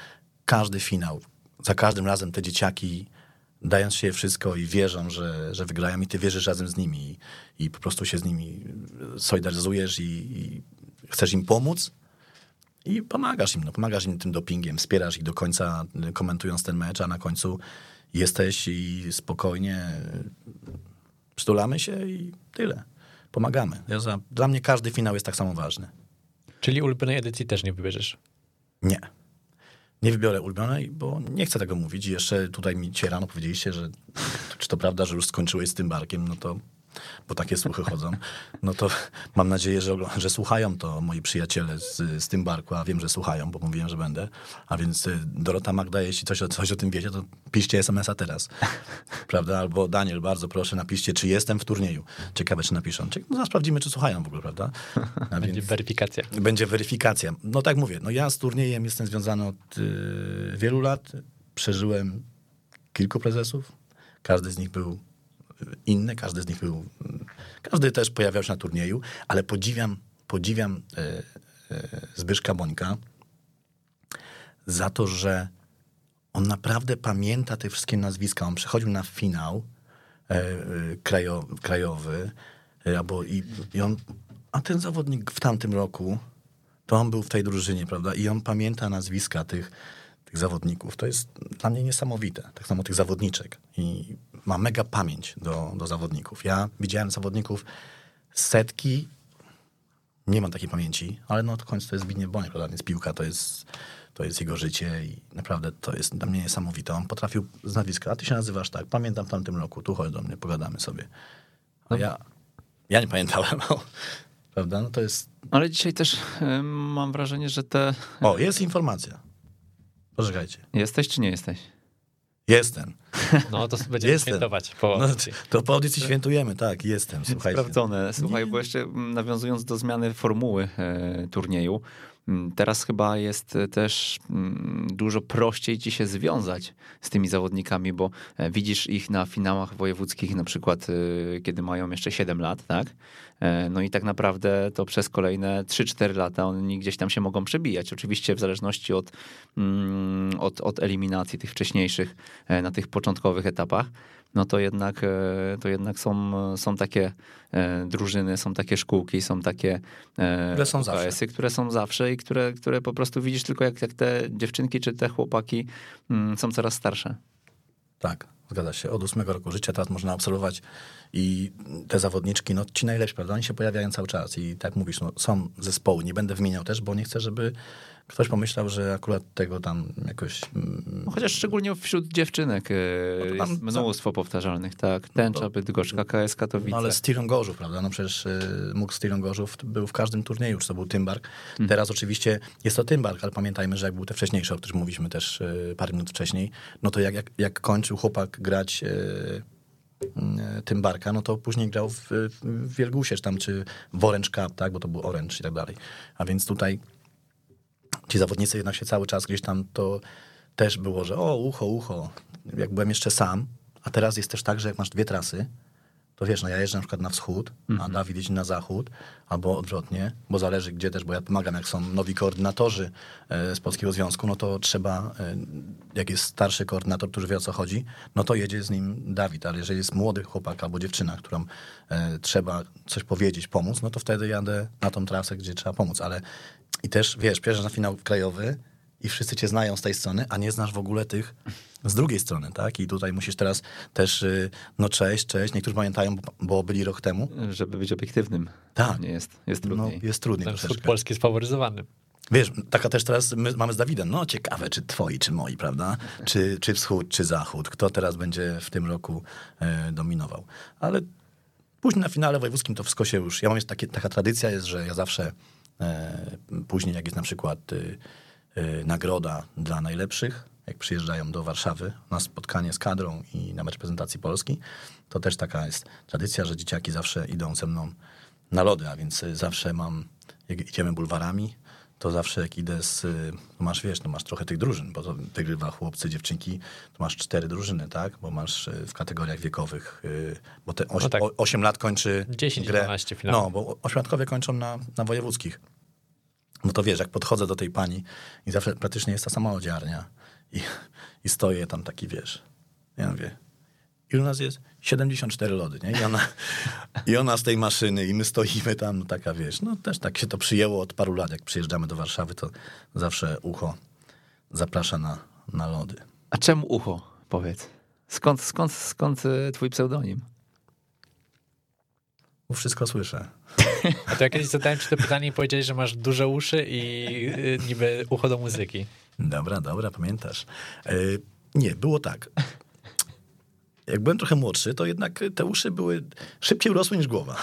Każdy finał, za każdym razem te dzieciaki dając się wszystko i wierzą, że, że wygrają i ty wierzysz razem z nimi i, i po prostu się z nimi solidaryzujesz i, i chcesz im pomóc, i pomagasz im, no, pomagasz im tym dopingiem, wspierasz ich do końca, komentując ten mecz, a na końcu jesteś i spokojnie przytulamy się i tyle. Pomagamy. Ja za, dla mnie każdy finał jest tak samo ważny. Czyli ulubionej edycji też nie wybierzesz. Nie. Nie wybiorę ulubionej, bo nie chcę tego mówić. Jeszcze tutaj mi dzisiaj rano powiedzieliście, że [LAUGHS] czy to prawda, że już skończyłeś z tym barkiem, no to bo takie słuchy chodzą, no to mam nadzieję, że, że słuchają to moi przyjaciele z, z tym barku, a wiem, że słuchają, bo mówiłem, że będę. A więc y, Dorota Magda, jeśli coś, o- coś o tym wiecie, to piszcie SMS-a teraz. prawda? Albo Daniel, bardzo proszę, napiszcie, czy jestem w turnieju. Ciekawe, czy napiszą. No, sprawdzimy, czy słuchają w ogóle, prawda? A Będzie weryfikacja. będzie weryfikacja. No tak mówię, no ja z turniejem jestem związany od y, wielu lat. Przeżyłem kilku prezesów. Każdy z nich był inny, każdy z nich był. Każdy też pojawiał się na turnieju, ale podziwiam, podziwiam y, y, Zbyszka Bońka za to, że on naprawdę pamięta te wszystkie nazwiska. On przychodził na finał e, e, krajo, krajowy, e, albo i, i on, a ten zawodnik w tamtym roku, to on był w tej drużynie, prawda? I on pamięta nazwiska tych, tych zawodników. To jest dla mnie niesamowite. Tak samo tych zawodniczek. I ma mega pamięć do, do zawodników. Ja widziałem zawodników setki, nie mam takiej pamięci, ale no to końcu to jest Zbigniew Boniek, prawda? Więc piłka to jest, to jest jego życie i naprawdę to jest dla mnie niesamowite. On potrafił z nazwiska, a ty się nazywasz tak, pamiętam w tamtym roku, tu chodź do mnie, pogadamy sobie. A ja, ja nie pamiętałem, [LAUGHS] no, prawda? No to jest, Ale dzisiaj też em, mam wrażenie, że te... o, jest informacja. Poczekajcie. Jesteś czy nie jesteś? Jestem. No to będziemy Jestem. świętować po No, audycji. to po audycji świętujemy, tak, jestem, słuchajcie. Sprawdzone. Słuchaj, Nie. bo jeszcze mm, nawiązując do zmiany formuły e, turnieju, teraz chyba jest e, też mm, dużo prościej ci się związać z tymi zawodnikami, bo e, widzisz ich na finałach wojewódzkich, na przykład e, kiedy mają jeszcze 7 lat, tak? No i tak naprawdę to przez kolejne 3-4 lata oni gdzieś tam się mogą przebijać. Oczywiście w zależności od, mm, od, od eliminacji tych wcześniejszych na tych początkowych etapach, no to jednak, e, to jednak są, są takie e, drużyny, są takie szkółki, są takie e, Które są zawsze. UKS-y, które są zawsze i które, które po prostu widzisz tylko jak, jak te dziewczynki czy te chłopaki mm, są coraz starsze. Tak, zgadza się. Od ósmego roku życia teraz można obserwować i te zawodniczki, no ci najlepsi, prawda? Oni się pojawiają cały czas i tak mówisz, no, są zespoły. Nie będę wymieniał też, bo nie chcę, żeby ktoś pomyślał, że akurat tego tam jakoś... mm, No, chociaż szczególnie wśród dziewczynek e, No tam jest mnóstwo powtarzalnych, tak. Tęcza, to- Bydgoszcz, KKS Katowice. No ale Styron Gorzów, prawda? No przecież y, mógł Styron Gorzów był w każdym turnieju, czy to był Tymbark. Mhm. Teraz oczywiście jest to Tymbark, ale pamiętajmy, że jak był te wcześniejsze, o których mówiliśmy też y, parę minut wcześniej, no to jak, jak, jak kończył chłopak grać y, y, Tymbarka, no to później grał w, w Wielgusie, czy tam, czy w Orange Cup, tak? Bo to był Orange i tak dalej. A więc tutaj ci zawodnicy jednak się cały czas gdzieś tam to też było, że o, ucho, ucho. Jak byłem jeszcze sam, a teraz jest też tak, że jak masz dwie trasy, to wiesz, no ja jeżdżę na przykład na wschód, a Dawid jeździ na zachód, albo odwrotnie, bo zależy gdzie też, bo ja pomagam, jak są nowi koordynatorzy e, z Polskiego Związku, no to trzeba, e, jak jest starszy koordynator, który wie o co chodzi, no to jedzie z nim Dawid, ale jeżeli jest młody chłopak albo dziewczyna, którą e, trzeba coś powiedzieć, pomóc, no to wtedy jadę na tą trasę, gdzie trzeba pomóc, ale i też, wiesz, przyjeżdżasz na finał krajowy i wszyscy cię znają z tej strony, a nie znasz w ogóle tych z drugiej strony, tak? I tutaj musisz teraz też, y, no cześć, cześć, niektórzy pamiętają, bo, bo byli rok temu. Żeby być obiektywnym. Tak. Nie jest, jest No, trudniej. jest trudniej Ten wschód. Polski jest faworyzowany. Wiesz, taka też teraz my mamy z Dawidem, no ciekawe, czy twoi, czy moi, prawda? Czy, czy wschód, czy zachód. Kto teraz będzie w tym roku e, dominował. Ale później na finale wojewódzkim to wszystko się już... Ja mam jest takie, taka tradycja jest, że ja zawsze e, później, jak jest na przykład y, nagroda dla najlepszych, jak przyjeżdżają do Warszawy na spotkanie z kadrą i na mecz prezentacji Polski, to też taka jest tradycja, że dzieciaki zawsze idą ze mną na lody, a więc y, zawsze mam, jak idziemy bulwarami, to zawsze jak idę z, y, no masz wiesz, no masz trochę tych drużyn, bo to wygrywa chłopcy, dziewczynki, to masz cztery drużyny, tak? Bo masz w kategoriach wiekowych, bo te oś, No tak. o, 8 lat kończy 10, grę. 12 finałów. No, bo ośmilatkowie kończą na, na wojewódzkich. No to wiesz, jak podchodzę do tej pani i zawsze praktycznie jest ta sama odziarnia i, i stoję tam taki, wiesz, ja mówię, i u nas jest 74 lody, nie? I ona, I ona z tej maszyny i my stoimy tam, no taka, wiesz, no też tak się to przyjęło od paru lat, jak przyjeżdżamy do Warszawy, to zawsze ucho zaprasza na, na lody. A czemu ucho? Powiedz. Skąd, skąd, skąd y, twój pseudonim? Bo wszystko słyszę. A to ja kiedyś zadałem ci to pytanie i powiedziałeś, że masz duże uszy i y, niby ucho do muzyki. Dobra, dobra, pamiętasz. E, nie, było tak. jak byłem trochę młodszy, to jednak te uszy były szybciej urosły niż głowa.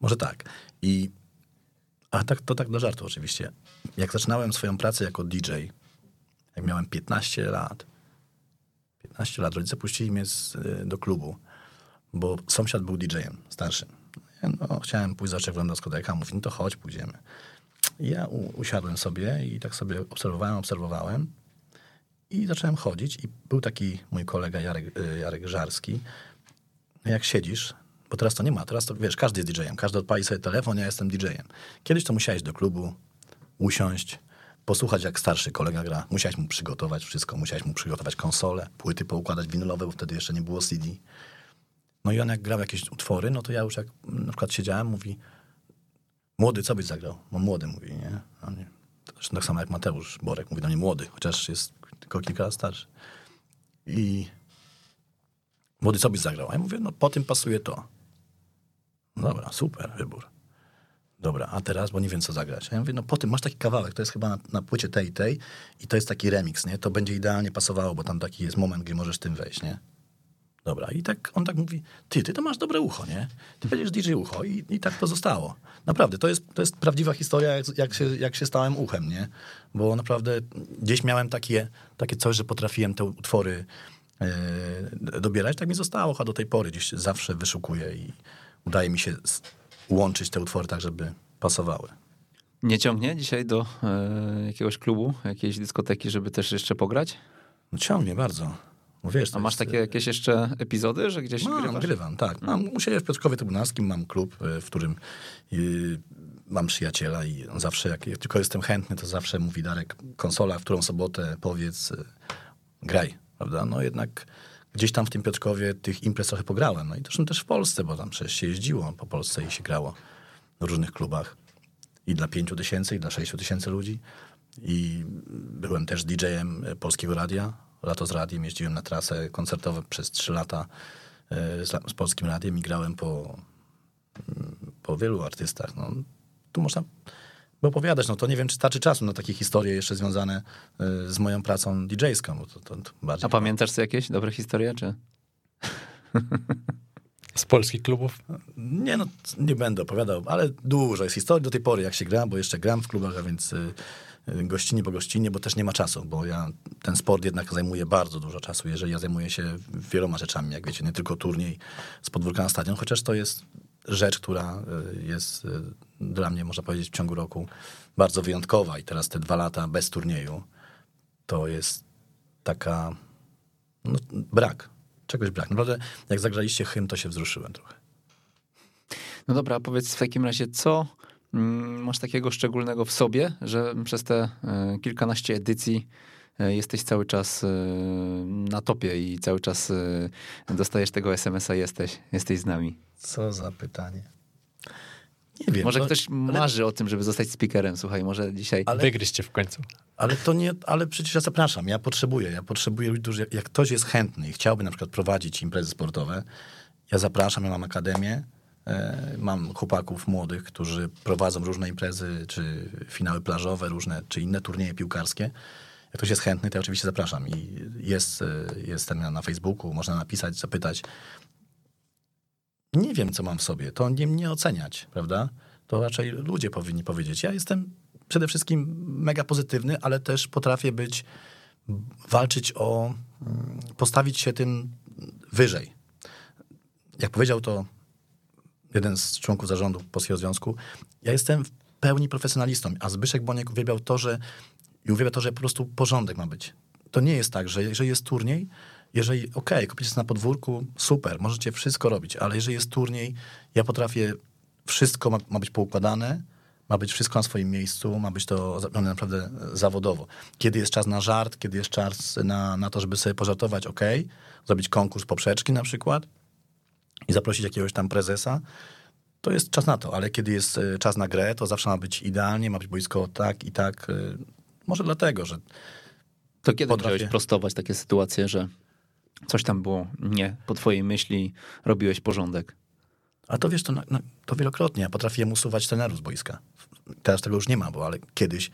Może tak. I, a tak, to tak do żartu oczywiście. Jak zaczynałem swoją pracę jako DJ, jak miałem 15 lat, 15 lat, rodzice puścili mnie z, do klubu, bo sąsiad był DJ-em starszym. No, chciałem pójść za oglądać dyskoteka, mówi, no to chodź, pójdziemy. I ja u, usiadłem sobie i tak sobie obserwowałem, obserwowałem i zacząłem chodzić i był taki mój kolega Jarek, y, Jarek Żarski. Jak siedzisz, bo teraz to nie ma, teraz to wiesz, każdy jest DJ-em, każdy odpali sobie telefon, ja jestem DJ-em. Kiedyś to musiałeś do klubu usiąść, posłuchać jak starszy kolega gra, musiałeś mu przygotować wszystko, musiałeś mu przygotować konsolę, płyty poukładać winylowe, bo wtedy jeszcze nie było CD. No i on jak grał jakieś utwory, no to ja już jak na przykład siedziałem, mówi młody, co byś zagrał? No młody, mówi, nie? A nie. Zresztą tak samo jak Mateusz Borek mówi do mnie młody, chociaż jest tylko kilka lat starszy. I młody, co byś zagrał? A ja mówię, no po tym pasuje to. No dobra, super wybór. Dobra, a teraz, bo nie wiem co zagrać. A ja mówię, no po tym masz taki kawałek, to jest chyba na, na płycie tej i tej i to jest taki remix, nie? To będzie idealnie pasowało, bo tam taki jest moment, gdzie możesz tym wejść, nie? Dobra, i tak on tak mówi, ty, ty to masz dobre ucho, nie? Ty będziesz DJ ucho i, i tak to zostało. Naprawdę, to jest, to jest prawdziwa historia, jak, jak, się, jak się stałem uchem, nie? Bo naprawdę gdzieś miałem takie, takie coś, że potrafiłem te utwory e, dobierać, tak mi zostało, a do tej pory gdzieś zawsze wyszukuję i udaje mi się łączyć te utwory tak, żeby pasowały. Nie ciągnie dzisiaj do e, jakiegoś klubu, jakiejś dyskoteki, żeby też jeszcze pograć? No ciągnie bardzo. Bo wiesz, A masz jest, takie jakieś jeszcze epizody, że gdzieś mam, grywasz? grywam, tak. Mam, u siebie w Piotrkowie Trybunalskim mam klub, e, w którym y, mam przyjaciela i on zawsze, jak, tylko jestem chętny, to zawsze mówi Darek, konsola, w którą sobotę powiedz, y, graj, prawda? No jednak gdzieś tam w tym Piotrkowie tych imprez trochę pograłem. No i zresztą też w Polsce, bo tam przecież się jeździło po Polsce i się grało w różnych klubach. I dla pięciu tysięcy, i dla sześciu tysięcy ludzi. I byłem też DJ-em Polskiego Radia. Lato z radiem, jeździłem na trasę koncertową przez trzy lata z, z Polskim Radiem i grałem po, po wielu artystach. No, tu można by opowiadać, no to nie wiem, czy starczy czasu na takie historie jeszcze związane y, z moją pracą DJ-ską. Bo to, to, to bardziej A pamiętasz co jakieś dobre historie, czy? Z polskich klubów? Nie, no nie będę opowiadał, ale dużo jest historii do tej pory, jak się gra, bo jeszcze gram w klubach, a więc y, gościnie po gościnie, bo też nie ma czasu, bo ja ten sport jednak zajmuje bardzo dużo czasu, jeżeli ja zajmuję się wieloma rzeczami, jak wiecie, nie tylko turniej z podwórka na stadion, chociaż to jest rzecz, która jest dla mnie, można powiedzieć, w ciągu roku bardzo wyjątkowa i teraz te dwa lata bez turnieju to jest taka no, brak, czegoś brak. Naprawdę, jak zagraliście hymn, to się wzruszyłem trochę. No dobra, powiedz w takim razie, co masz takiego szczególnego w sobie, że przez te y, kilkanaście edycji y, jesteś cały czas y, na topie i cały czas dostajesz tego SMS-a, jesteś, jesteś z nami. Co za pytanie. Nie wiem. Może no, ktoś marzy ale... o tym, żeby zostać speakerem, słuchaj, może dzisiaj... Ale... Wygryźcie w końcu. Ale to nie, ale przecież ja zapraszam, ja potrzebuję, ja potrzebuję ludzi, którzy, jak ktoś jest chętny i chciałby na przykład prowadzić imprezy sportowe, ja zapraszam, ja mam akademię, e, mam chłopaków młodych, którzy prowadzą różne imprezy, czy finały plażowe, różne, czy inne turnieje piłkarskie. Jak ktoś jest chętny, to ja oczywiście zapraszam i jest, jest ten na Facebooku, można napisać, zapytać. Nie wiem, co mam w sobie, to nie mnie oceniać, prawda? To raczej ludzie powinni powiedzieć. Ja jestem przede wszystkim mega pozytywny, ale też potrafię być, walczyć o, postawić się tym wyżej. Jak powiedział to jeden z członków zarządu Polskiego Związku, ja jestem w pełni profesjonalistą, a Zbyszek Boniek uwielbiał to, że i uwielbia to, że po prostu porządek ma być. To nie jest tak, że jeżeli jest turniej, jeżeli, okej, okay, kupicie na podwórku, super, możecie wszystko robić, ale jeżeli jest turniej, ja potrafię, wszystko ma, ma być poukładane, ma być wszystko na swoim miejscu, ma być to zrobione naprawdę zawodowo. Kiedy jest czas na żart, kiedy jest czas na, na to, żeby sobie pożartować, ok, zrobić konkurs poprzeczki na przykład i zaprosić jakiegoś tam prezesa, to jest czas na to, ale kiedy jest e, czas na grę, to zawsze ma być idealnie, ma być boisko tak i tak. E, może dlatego, że. To kiedy potrafię... musiałeś prostować takie sytuacje, że coś tam było nie po twojej myśli, robiłeś porządek? A to wiesz, to, to wielokrotnie. Ja potrafiłem usuwać trenerów z boiska. Teraz tego już nie ma, bo ale kiedyś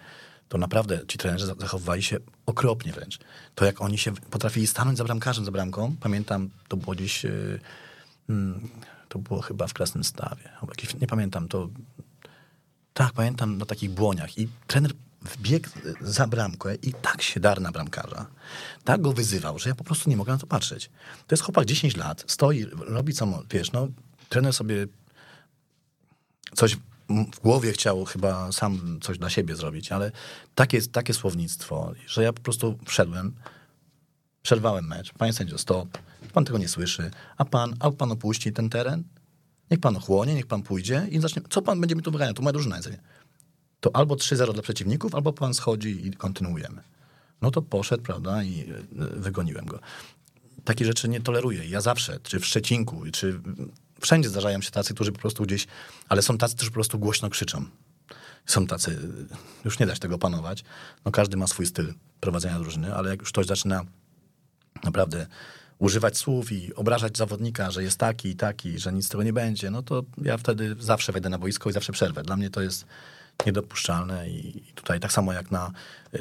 to naprawdę ci trenerzy zachowywali się okropnie wręcz. To jak oni się potrafili stanąć za bramkarzem, za bramką, pamiętam, to było gdzieś, yy, to było chyba w Krasnym Stawie, nie pamiętam, to tak, pamiętam na takich błoniach i trener wbiegł za bramkę i tak się dar na bramkarza. Tak go wyzywał, że ja po prostu nie mogę na to patrzeć. To jest chłopak 10 lat, stoi, robi co, wiesz, no, trener sobie coś w głowie chciał chyba sam coś dla siebie zrobić, ale takie, takie słownictwo, że ja po prostu wszedłem, przerwałem mecz, panie sędzio, stop, pan tego nie słyszy, a pan, a pan opuści ten teren, niech pan ochłonie, niech pan pójdzie i zacznie, co pan będzie mi tu wyganiał, to moja drużyna jest, to albo 3-0 dla przeciwników, albo pan schodzi i kontynuujemy. No to poszedł, prawda, i e, wygoniłem go. Takie rzeczy nie toleruję. Ja zawsze, czy w Szczecinku, czy wszędzie zdarzają się tacy, którzy po prostu gdzieś, ale są tacy, którzy po prostu głośno krzyczą. Są tacy, już nie da się tego panować. No każdy ma swój styl prowadzenia drużyny, ale jak już ktoś zaczyna naprawdę używać słów i obrażać zawodnika, że jest taki i taki, że nic z tego nie będzie, no to ja wtedy zawsze wejdę na boisko i zawsze przerwę. Dla mnie to jest niedopuszczalne i tutaj tak samo jak na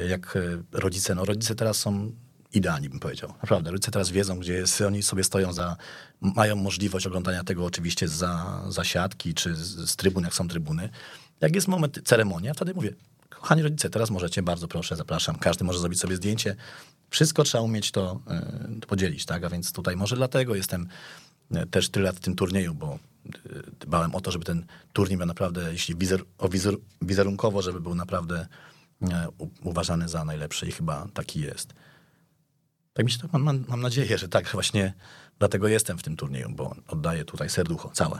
jak rodzice, no rodzice teraz są idealni, bym powiedział. Naprawdę, rodzice teraz wiedzą, gdzie jest, oni sobie stoją za, mają możliwość oglądania tego oczywiście za, za siatki, czy z, z trybun, jak są trybuny. Jak jest moment ceremonia, wtedy mówię, kochani rodzice, teraz możecie, bardzo proszę, zapraszam, każdy może zrobić sobie zdjęcie. Wszystko trzeba umieć to y, podzielić, tak? A więc tutaj może dlatego jestem y, też tyle lat w tym turnieju, bo y, dbałem o to, żeby ten turniej był naprawdę, jeśli wizer, o wizer, wizerunkowo, żeby był naprawdę uważany za najlepszy i chyba taki jest. Tak mi się to, mam, mam nadzieję, że tak właśnie dlatego jestem w tym turnieju, bo oddaję tutaj serducho całe.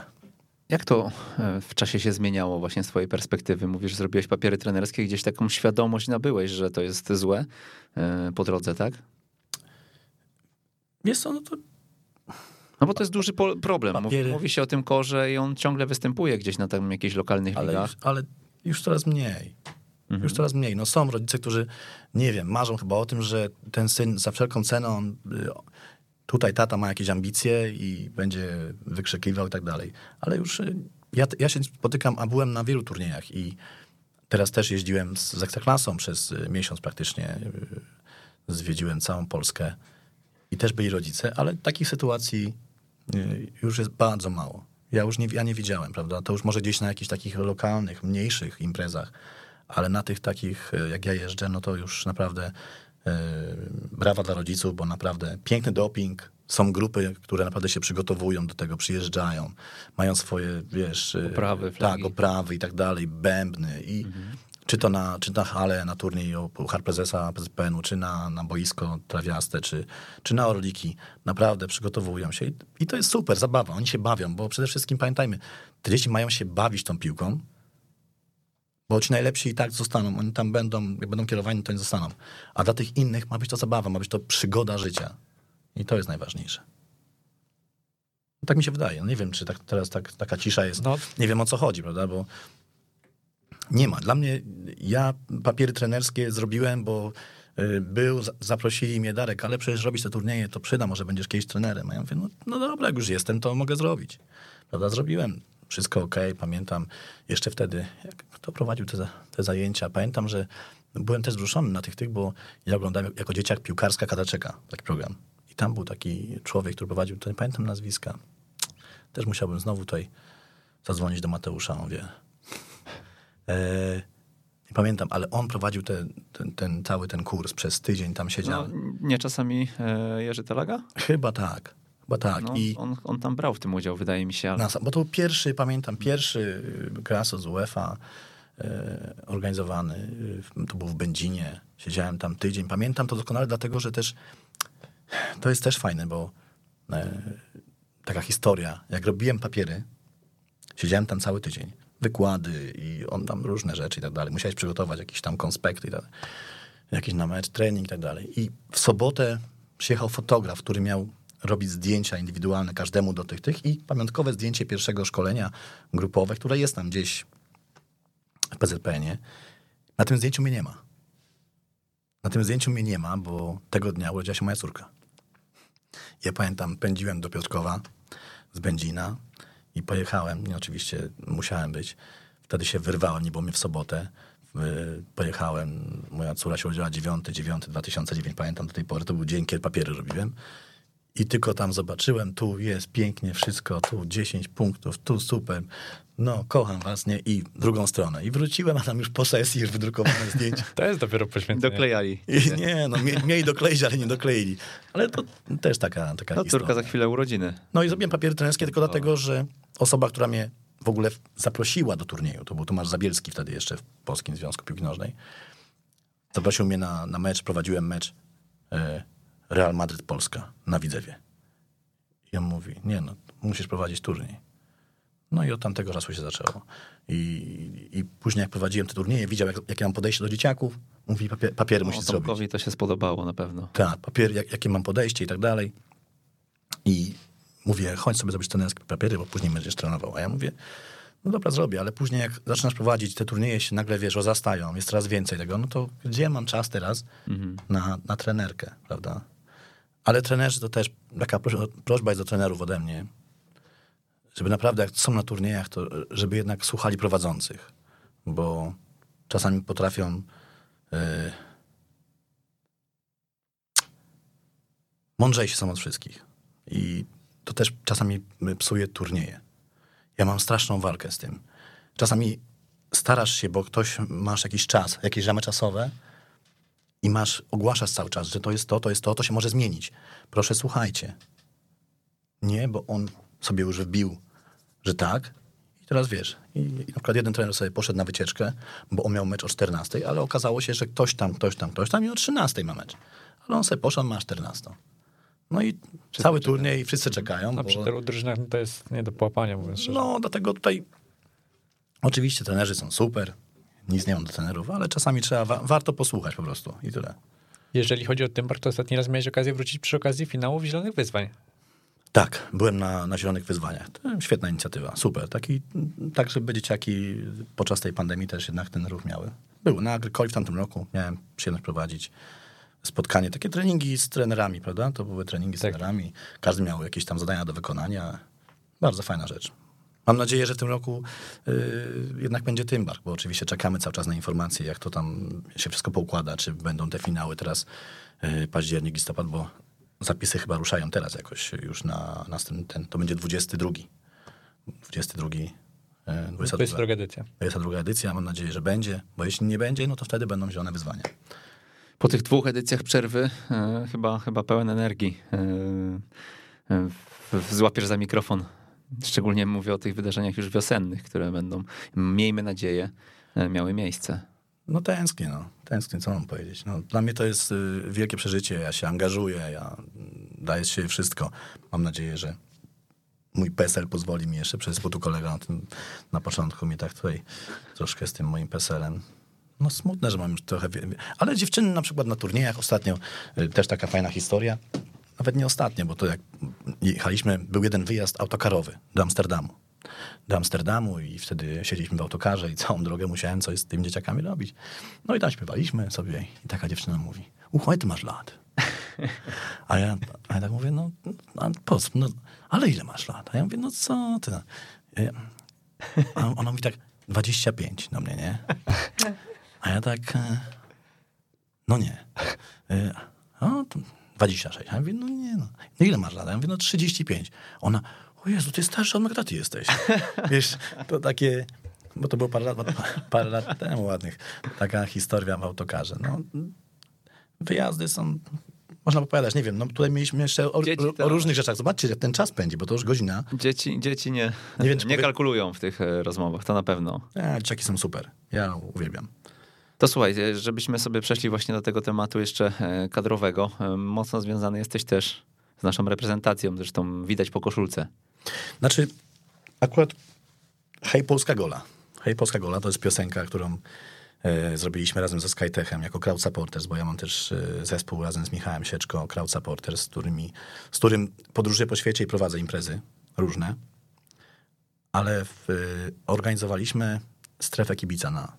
Jak to e, w czasie się zmieniało właśnie z twojej perspektywy? Mówisz, że zrobiłeś papiery trenerskie, gdzieś taką świadomość nabyłeś, że to jest złe e, po drodze, tak? Wiesz co, no to... No bo to jest duży problem. Papiery... Mówi się o tym korze i on ciągle występuje gdzieś na tam jakichś lokalnych ale ligach. Już, ale już coraz mniej. Mhm. Już coraz mniej. No są rodzice, którzy, nie wiem, marzą chyba o tym, że ten syn za wszelką cenę, on, y, tutaj tata ma jakieś ambicje i będzie wykrzykiwał i tak dalej. Ale już y, ja, ja się spotykam, a byłem na wielu turniejach i teraz też jeździłem z, z Ekstraklasą przez y, miesiąc praktycznie. Zwiedziłem całą Polskę i też byli rodzice, ale takich sytuacji już jest bardzo mało. Ja już nie, ja nie widziałem, prawda? To już może gdzieś na jakichś takich lokalnych, mniejszych imprezach ale na tych takich, jak ja jeżdżę, no to już naprawdę brawa dla rodziców, bo naprawdę piękny doping, są grupy, które naprawdę się przygotowują do tego, przyjeżdżają, mają swoje, wiesz... E, oprawy, flagi. Tak, oprawy i tak dalej, bębny i mhm. czy to na, czy na hale, na turniej o Puchar Prezesa PZPN-u, czy na, na boisko trawiaste, czy, czy na Orliki, naprawdę przygotowują się I, i to jest super, zabawa, oni się bawią, bo przede wszystkim pamiętajmy, te dzieci mają się bawić tą piłką, bo ci najlepsi i tak zostaną. Oni tam będą, jak będą kierowani, to nie zostaną. A dla tych innych ma być to zabawa, ma być to przygoda życia. I to jest najważniejsze. Tak mi się wydaje. No nie wiem, czy tak, teraz tak, taka cisza jest. No. Nie wiem o co chodzi, prawda? Bo nie ma. Dla mnie, ja papiery trenerskie zrobiłem, bo y, był, zaprosili mnie Darek, ale przecież robić te turnieje, to przyda, może będziesz kiedyś trenerem. A ja mówię, no, no dobra, jak już jestem, to mogę zrobić. Prawda? Zrobiłem wszystko ok. Pamiętam jeszcze wtedy, jak kto prowadził te, te zajęcia. Pamiętam, że byłem też wzruszony na tych tych, bo ja oglądałem jako dzieciak piłkarska Kadaczeka, taki program. I tam był taki człowiek, który prowadził, to nie pamiętam nazwiska. Też musiałbym znowu tutaj zadzwonić do Mateusza, mówię. E, nie pamiętam, ale on prowadził te, ten, ten, cały ten kurs przez tydzień, tam siedział. No, nie czasami e, Jerzy Telaga? Chyba tak. Bo tak. No, I on, on tam brał w tym udział, wydaje mi się. Ale... bo to pierwszy, pamiętam, pierwszy Graso z UEFA e, organizowany. E, to był w Będzinie. Siedziałem tam tydzień. Pamiętam to doskonale, dlatego że też to jest też fajne, bo e, taka historia. Jak robiłem papiery, siedziałem tam cały tydzień. Wykłady i on tam różne rzeczy i tak dalej. Musiałeś przygotować jakieś tam konspekty i tak Jakiś na mecz, trening i tak dalej. I w sobotę przyjechał fotograf, który miał robić zdjęcia indywidualne każdemu do tych, tych i pamiątkowe zdjęcie pierwszego szkolenia grupowe, które jest tam gdzieś w PZPN-ie. Na tym zdjęciu mnie nie ma. Na tym zdjęciu mnie nie ma, bo tego dnia urodziła się moja córka. Ja pamiętam, pędziłem do Piotrkowa z Będzina i pojechałem. Nie, oczywiście musiałem być. Wtedy się wyrwałem, nie było mnie w sobotę. pojechałem, moja córa się urodziła 9, 9, 2009, pamiętam do tej pory, to był dzień, kiedy papiery robiłem. I tylko tam zobaczyłem, tu jest pięknie wszystko, tu 10 punktów, tu super, no kocham was, nie? I drugą stronę. I wróciłem, a tam już po sesji już wydrukowane zdjęcia. [LAUGHS] To jest dopiero poświęcenie. Doklejali. I nie, no mie- mieli dokleić, ale nie dokleili. Ale to też taka, taka No historia. córka za chwilę urodziny. No i zrobiłem papiery trenerskie tylko dlatego, że osoba, która mnie w ogóle zaprosiła do turnieju, to był Tomasz Zabielski wtedy jeszcze w Polskim Związku Piłki Nożnej, zaprosił mnie na, na mecz, prowadziłem mecz e, Real Madryt-Polska na Widzewie. I on mówi, nie no, musisz prowadzić turniej. No i od tamtego czasu się zaczęło. I, i później jak prowadziłem te turnieje, widział jak, jakie mam podejście do dzieciaków, mówi, papier, papiery No, musisz zrobić. Tomkowi to się spodobało na pewno. Tak, papier, jak, jakie mam podejście i tak dalej. I mówię, chodź sobie zrobić trenerskie papiery, bo później będziesz trenował. A ja mówię, no dobra, zrobię, ale później jak zaczynasz prowadzić, te turnieje się nagle, wiesz, rozastają, jest coraz więcej tego, no to gdzie mam czas teraz na, na trenerkę, prawda? Ale trenerzy to też, taka proś- prośba jest do trenerów ode mnie, żeby naprawdę jak są na turniejach, to żeby jednak słuchali prowadzących, bo czasami potrafią e, mądrzejsi są od wszystkich. I to też czasami psuje turnieje. Ja mam straszną walkę z tym. Czasami starasz się, bo ktoś masz jakiś czas, jakieś ramy czasowe i masz, ogłaszasz cały czas, że to jest to, to jest to, to się może zmienić. Proszę, słuchajcie. Nie, bo on sobie już wbił, że tak. I teraz wiesz, i, i na przykład jeden trener sobie poszedł na wycieczkę, bo on miał mecz o 14, ale okazało się, że ktoś tam, ktoś tam, ktoś tam i o 13 ma mecz. Ale on sobie poszedł, ma 14. No i cały turniej, wszyscy czekają. A bo- przy tylu drużynach no to jest nie do połapania, mówiąc szczerze. no, dlatego tutaj oczywiście trenerzy są super, nic nie mam do trenerów, ale czasami trzeba, wa- warto posłuchać po prostu i tyle. Jeżeli chodzi o Tymbar, to ostatni raz miałeś okazję wrócić przy okazji finałów Zielonych Wyzwań. Tak, byłem na, na Zielonych Wyzwaniach. To świetna inicjatywa, super. Taki, tak, żeby dzieciaki podczas tej pandemii też jednak ten ruch miały. Był na Agrykoli w tamtym roku, miałem przyjemność prowadzić spotkanie, takie treningi z trenerami, prawda? To były treningi z Tak. trenerami. Każdy miał jakieś tam zadania do wykonania. Bardzo fajna rzecz. Mam nadzieję, że w tym roku y, jednak będzie Tymbark, bo oczywiście czekamy cały czas na informacje, jak to tam się wszystko poukłada, czy będą te finały teraz y, październik, listopad, bo zapisy chyba ruszają teraz jakoś już na następny ten, to będzie 22. 22. y, 22. 22 edycja. 22 edycja, mam nadzieję, że będzie, bo jeśli nie będzie, no to wtedy będą zielone wyzwania. Po tych dwóch edycjach przerwy e, chyba, chyba pełen energii w- w- złapiesz za mikrofon. Szczególnie mówię o tych wydarzeniach już wiosennych, które będą, miejmy nadzieję, e, miały miejsce. No tęsknię, no. Tęsknię, co mam powiedzieć. No, dla mnie to jest y, wielkie przeżycie, ja się angażuję, ja mm, daję siebie wszystko. Mam nadzieję, że mój PESEL pozwoli mi jeszcze przez, bo tu kolega na, tym, na początku mnie tak tutaj troszkę z tym moim PESELem. No smutne, że mam już trochę... Ale dziewczyny na przykład na turniejach ostatnio, y, też taka fajna historia, nawet nie ostatnio, bo to jak jechaliśmy, był jeden wyjazd autokarowy do Amsterdamu. Do Amsterdamu i wtedy siedzieliśmy w autokarze i całą drogę musiałem coś z tymi dzieciakami robić. No i tam śpiewaliśmy sobie i taka dziewczyna mówi, uchoj, ty masz lat. [LAUGHS] A ja, a ja tak mówię, no, a po? No, ale ile masz lat? A ja mówię, no co ty? no. A ona mówi tak, 25 do mnie, nie? A ja tak, e, no nie. E, O, to 26. A ja mówię, no nie no. no ile masz lat? Ja mówię, no 35. Ona, o Jezu, ty starszy od Magdaty jesteś. [LAUGHS] Wiesz, to takie, bo to było parę lat, parę lat temu ładnych. Taka historia w autokarze. No, wyjazdy są, można opowiadać, nie wiem, no tutaj mieliśmy jeszcze o, Dzieci o, różnych rzeczach. Zobaczcie, jak ten czas pędzi, bo to już godzina. Dzieci, dzieci nie, Nie nie, wiem, czy powie- kalkulują w tych e, rozmowach, to na pewno. E, dzieciaki są super. Ja uwielbiam. To słuchaj, e, żebyśmy sobie przeszli właśnie do tego tematu jeszcze e, kadrowego. E, Mocno związany jesteś też z naszą reprezentacją, zresztą widać po koszulce. Znaczy, akurat Hej Polska Gola. Hej Polska Gola to jest piosenka, którą e, zrobiliśmy razem ze Skytechem jako Crowd Supporters, bo ja mam też e, zespół razem z Michałem Sieczko, Crowd Supporters, z, którymi, z którym podróżuję po świecie i prowadzę imprezy różne. Ale w, e, organizowaliśmy strefę kibica na,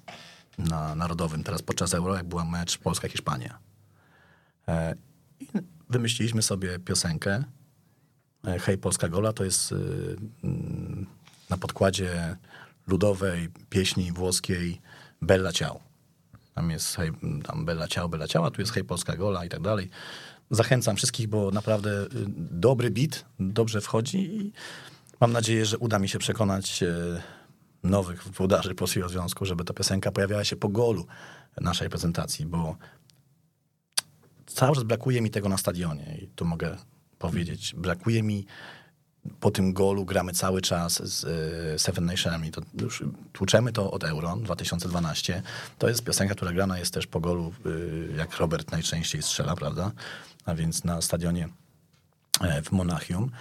na Narodowym, teraz podczas Euro, jak była mecz Polska-Hiszpania. E, I wymyśliliśmy sobie piosenkę, E, Hej Polska Gola to jest y, mm, na podkładzie ludowej pieśni włoskiej Bella Ciao. Tam jest hej, tam Bella Ciao, Bella Ciała, tu jest Hej Polska Gola i tak dalej. Zachęcam wszystkich, bo naprawdę y, dobry beat, dobrze wchodzi i mam nadzieję, że uda mi się przekonać y, nowych włodarzy Polskiego Związku, żeby ta piosenka pojawiała się po golu naszej prezentacji, bo cały czas brakuje mi tego na stadionie i tu mogę powiedzieć, brakuje mi po tym golu gramy cały czas z y, Seven Nationami. To już tłuczemy to od Euro 2012. To jest piosenka, która grana jest też po golu, y, jak Robert najczęściej strzela, prawda? A więc na stadionie e, w Monachium.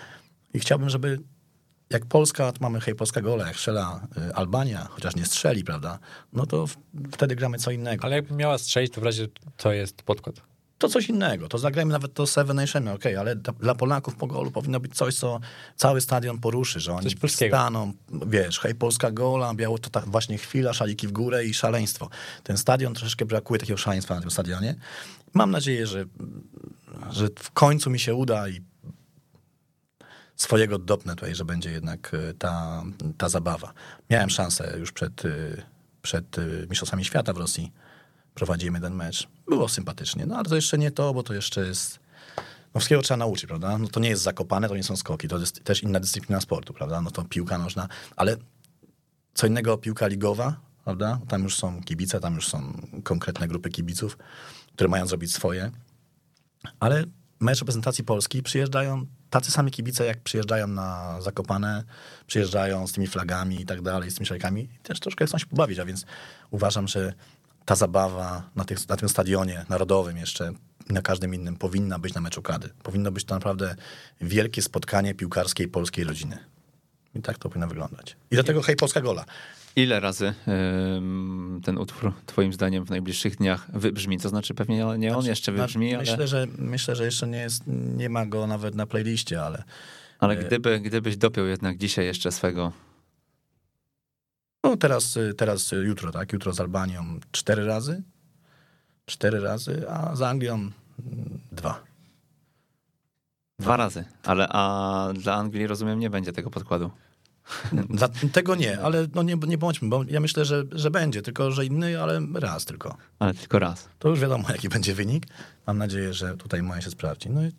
I chciałbym, żeby jak Polska, to mamy hej, Polska gola, jak strzela y, Albania, chociaż nie strzeli, prawda? No to w, wtedy gramy co innego. Ale jakby miała strzelić, to w razie to jest podkład. to coś innego. To zagrajmy nawet to Seven Nation, okej, ale dla- dla Polaków po golu powinno być coś, co cały stadion poruszy, że oni staną, wiesz, hej, Polska gola, biało, to ta właśnie chwila, szaliki w górę i szaleństwo. Ten stadion troszeczkę brakuje takiego szaleństwa na tym stadionie. Mam nadzieję, że, że w końcu mi się uda i swojego dopnę tutaj, że będzie jednak y, ta, ta zabawa. Miałem szansę już przed, y, przed y, Mistrzostwami Świata w Rosji. Prowadzimy ten mecz. Było sympatycznie, no ale to jeszcze nie to, bo to jeszcze jest... No wszystkiego trzeba nauczyć, prawda? No to nie jest zakopane, to nie są skoki, to jest też inna dyscyplina sportu, prawda? No to piłka nożna, ale co innego piłka ligowa, prawda? Tam już są kibice, tam już są konkretne grupy kibiców, które mają zrobić swoje. Ale mecz reprezentacji Polski przyjeżdżają tacy sami kibice, jak przyjeżdżają na Zakopane, przyjeżdżają z tymi flagami i tak dalej, z tymi szajkami. Też troszkę chcą się pobawić, a więc uważam, że ta zabawa na, tych, na tym stadionie narodowym jeszcze na każdym innym powinna być na meczu Kady. Powinno być to naprawdę wielkie spotkanie piłkarskiej polskiej rodziny. I tak to powinno wyglądać. I do tego hej, Polska gola. Ile razy ten utwór twoim zdaniem w najbliższych dniach wybrzmi? To znaczy pewnie nie on jeszcze wybrzmi, ale, Myślę, że, myślę, że jeszcze nie, jest, nie ma go nawet na playliście, ale ale gdyby, gdybyś dopiął jednak dzisiaj jeszcze swego no teraz, teraz jutro, tak? Jutro z Albanią cztery razy. Cztery razy, a z Anglią dwa. dwa razy, ale a dla Anglii rozumiem nie będzie tego podkładu. Dla, tego nie, ale no nie, nie bądźmy, bo ja myślę, że, że będzie, tylko że inny, ale raz tylko. Ale tylko raz. To już wiadomo, jaki będzie wynik. Mam nadzieję, że tutaj moje się sprawdzi. No i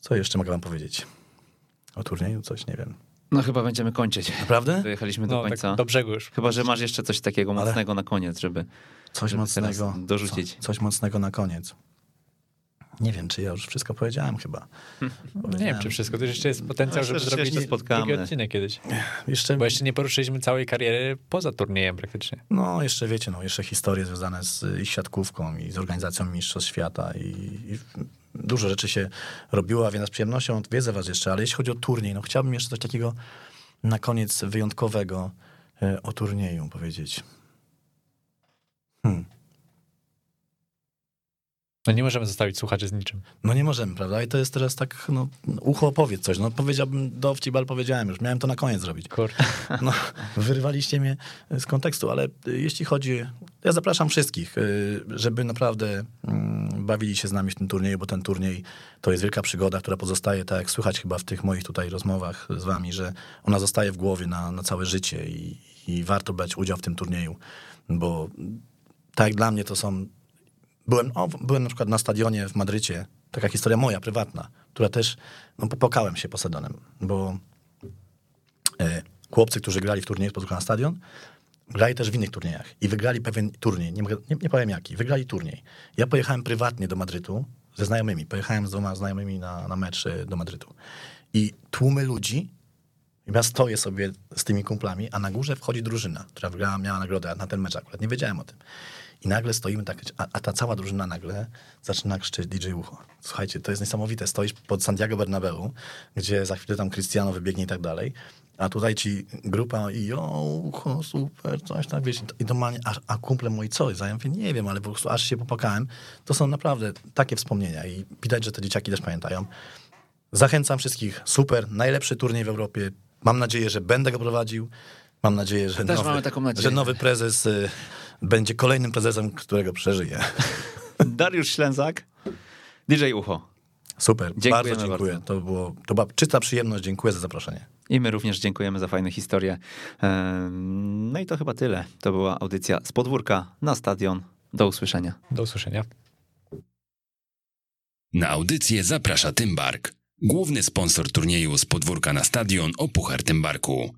co jeszcze mogę wam powiedzieć? O turnieju coś, nie wiem. No chyba będziemy kończyć. Naprawdę? Dojechaliśmy do No, końca. tak do brzegu już. Chyba, że masz jeszcze coś takiego Ale- mocnego na koniec, żeby... Coś Żeby mocnego. dorzucić. Co, coś mocnego na koniec. Nie wiem, czy ja już wszystko powiedziałem chyba. Nie wiem, czy wszystko. To jeszcze jest potencjał, Myślę, żeby zrobić drugi odcinek kiedyś. Jeszcze, Bo jeszcze nie poruszyliśmy całej kariery poza turniejem praktycznie. no, jeszcze wiecie, no, jeszcze historie związane z y, siatkówką i z organizacją Mistrzostw Świata i, i dużo rzeczy się robiło, a więc z przyjemnością odwiedzę was jeszcze, ale jeśli chodzi o turniej, no chciałbym jeszcze coś takiego na koniec wyjątkowego e, o turnieju powiedzieć. Hmm. No nie możemy zostawić słuchaczy z niczym. No nie możemy, prawda? I to jest teraz tak, no, ucho powiedz coś. No powiedziałbym dowcip, ale powiedziałem już. Miałem to na koniec zrobić. Kurde. No, wyrwaliście mnie z kontekstu, ale y, jeśli chodzi... Ja zapraszam wszystkich, y, żeby naprawdę mm, bawili się z nami w tym turnieju, bo ten turniej to jest wielka przygoda, która pozostaje, tak jak słychać chyba w tych moich tutaj rozmowach z wami, że ona zostaje w głowie na, na całe życie i, i warto brać udział w tym turnieju, bo tak jak dla mnie to są Byłem, o, byłem na przykład na stadionie w Madrycie, taka historia moja, prywatna, która też, no popłakałem się posadonem, bo e, chłopcy, którzy grali w turnieju z na stadion, grali też w innych turniejach i wygrali pewien turniej, nie, nie, nie powiem jaki, wygrali turniej. Ja pojechałem prywatnie do Madrytu ze znajomymi, pojechałem z dwoma znajomymi na, na mecz e, do Madrytu i tłumy ludzi, ja stoję sobie z tymi kumplami, a na górze wchodzi drużyna, która wygrała, miała nagrodę na ten mecz akurat. Nie wiedziałem o tym. I nagle stoimy tak, a, a ta cała drużyna nagle zaczyna krzyczeć DJ Ucho. Słuchajcie, to jest niesamowite. Stoisz pod Santiago Bernabeu, gdzie za chwilę tam Cristiano wybiegnie i tak dalej, a tutaj ci grupa i jo, Ucho, super, coś tam, wiesz, i normalnie, a, a kumple moi co? I ja mówię, nie wiem, ale po prostu aż się popłakałem. To są naprawdę takie wspomnienia i widać, że te dzieciaki też pamiętają. Zachęcam wszystkich. Super, najlepszy turniej w Europie. Mam nadzieję, że będę go prowadził. Mam nadzieję, że, Też nowy, że nowy prezes y, będzie kolejnym prezesem, którego przeżyje. [LAUGHS] Dariusz Ślęzak, DJ Ucho. Super, Dziękujemy bardzo dziękuję. bardzo. To, było, to była czysta przyjemność. Dziękuję za zaproszenie. I my również dziękujemy za fajne historie. No i to chyba tyle. To była audycja z podwórka na stadion. Do usłyszenia. Do usłyszenia. Na audycję zaprasza Tymbark, główny sponsor turnieju z podwórka na stadion o Puchar Tymbarku.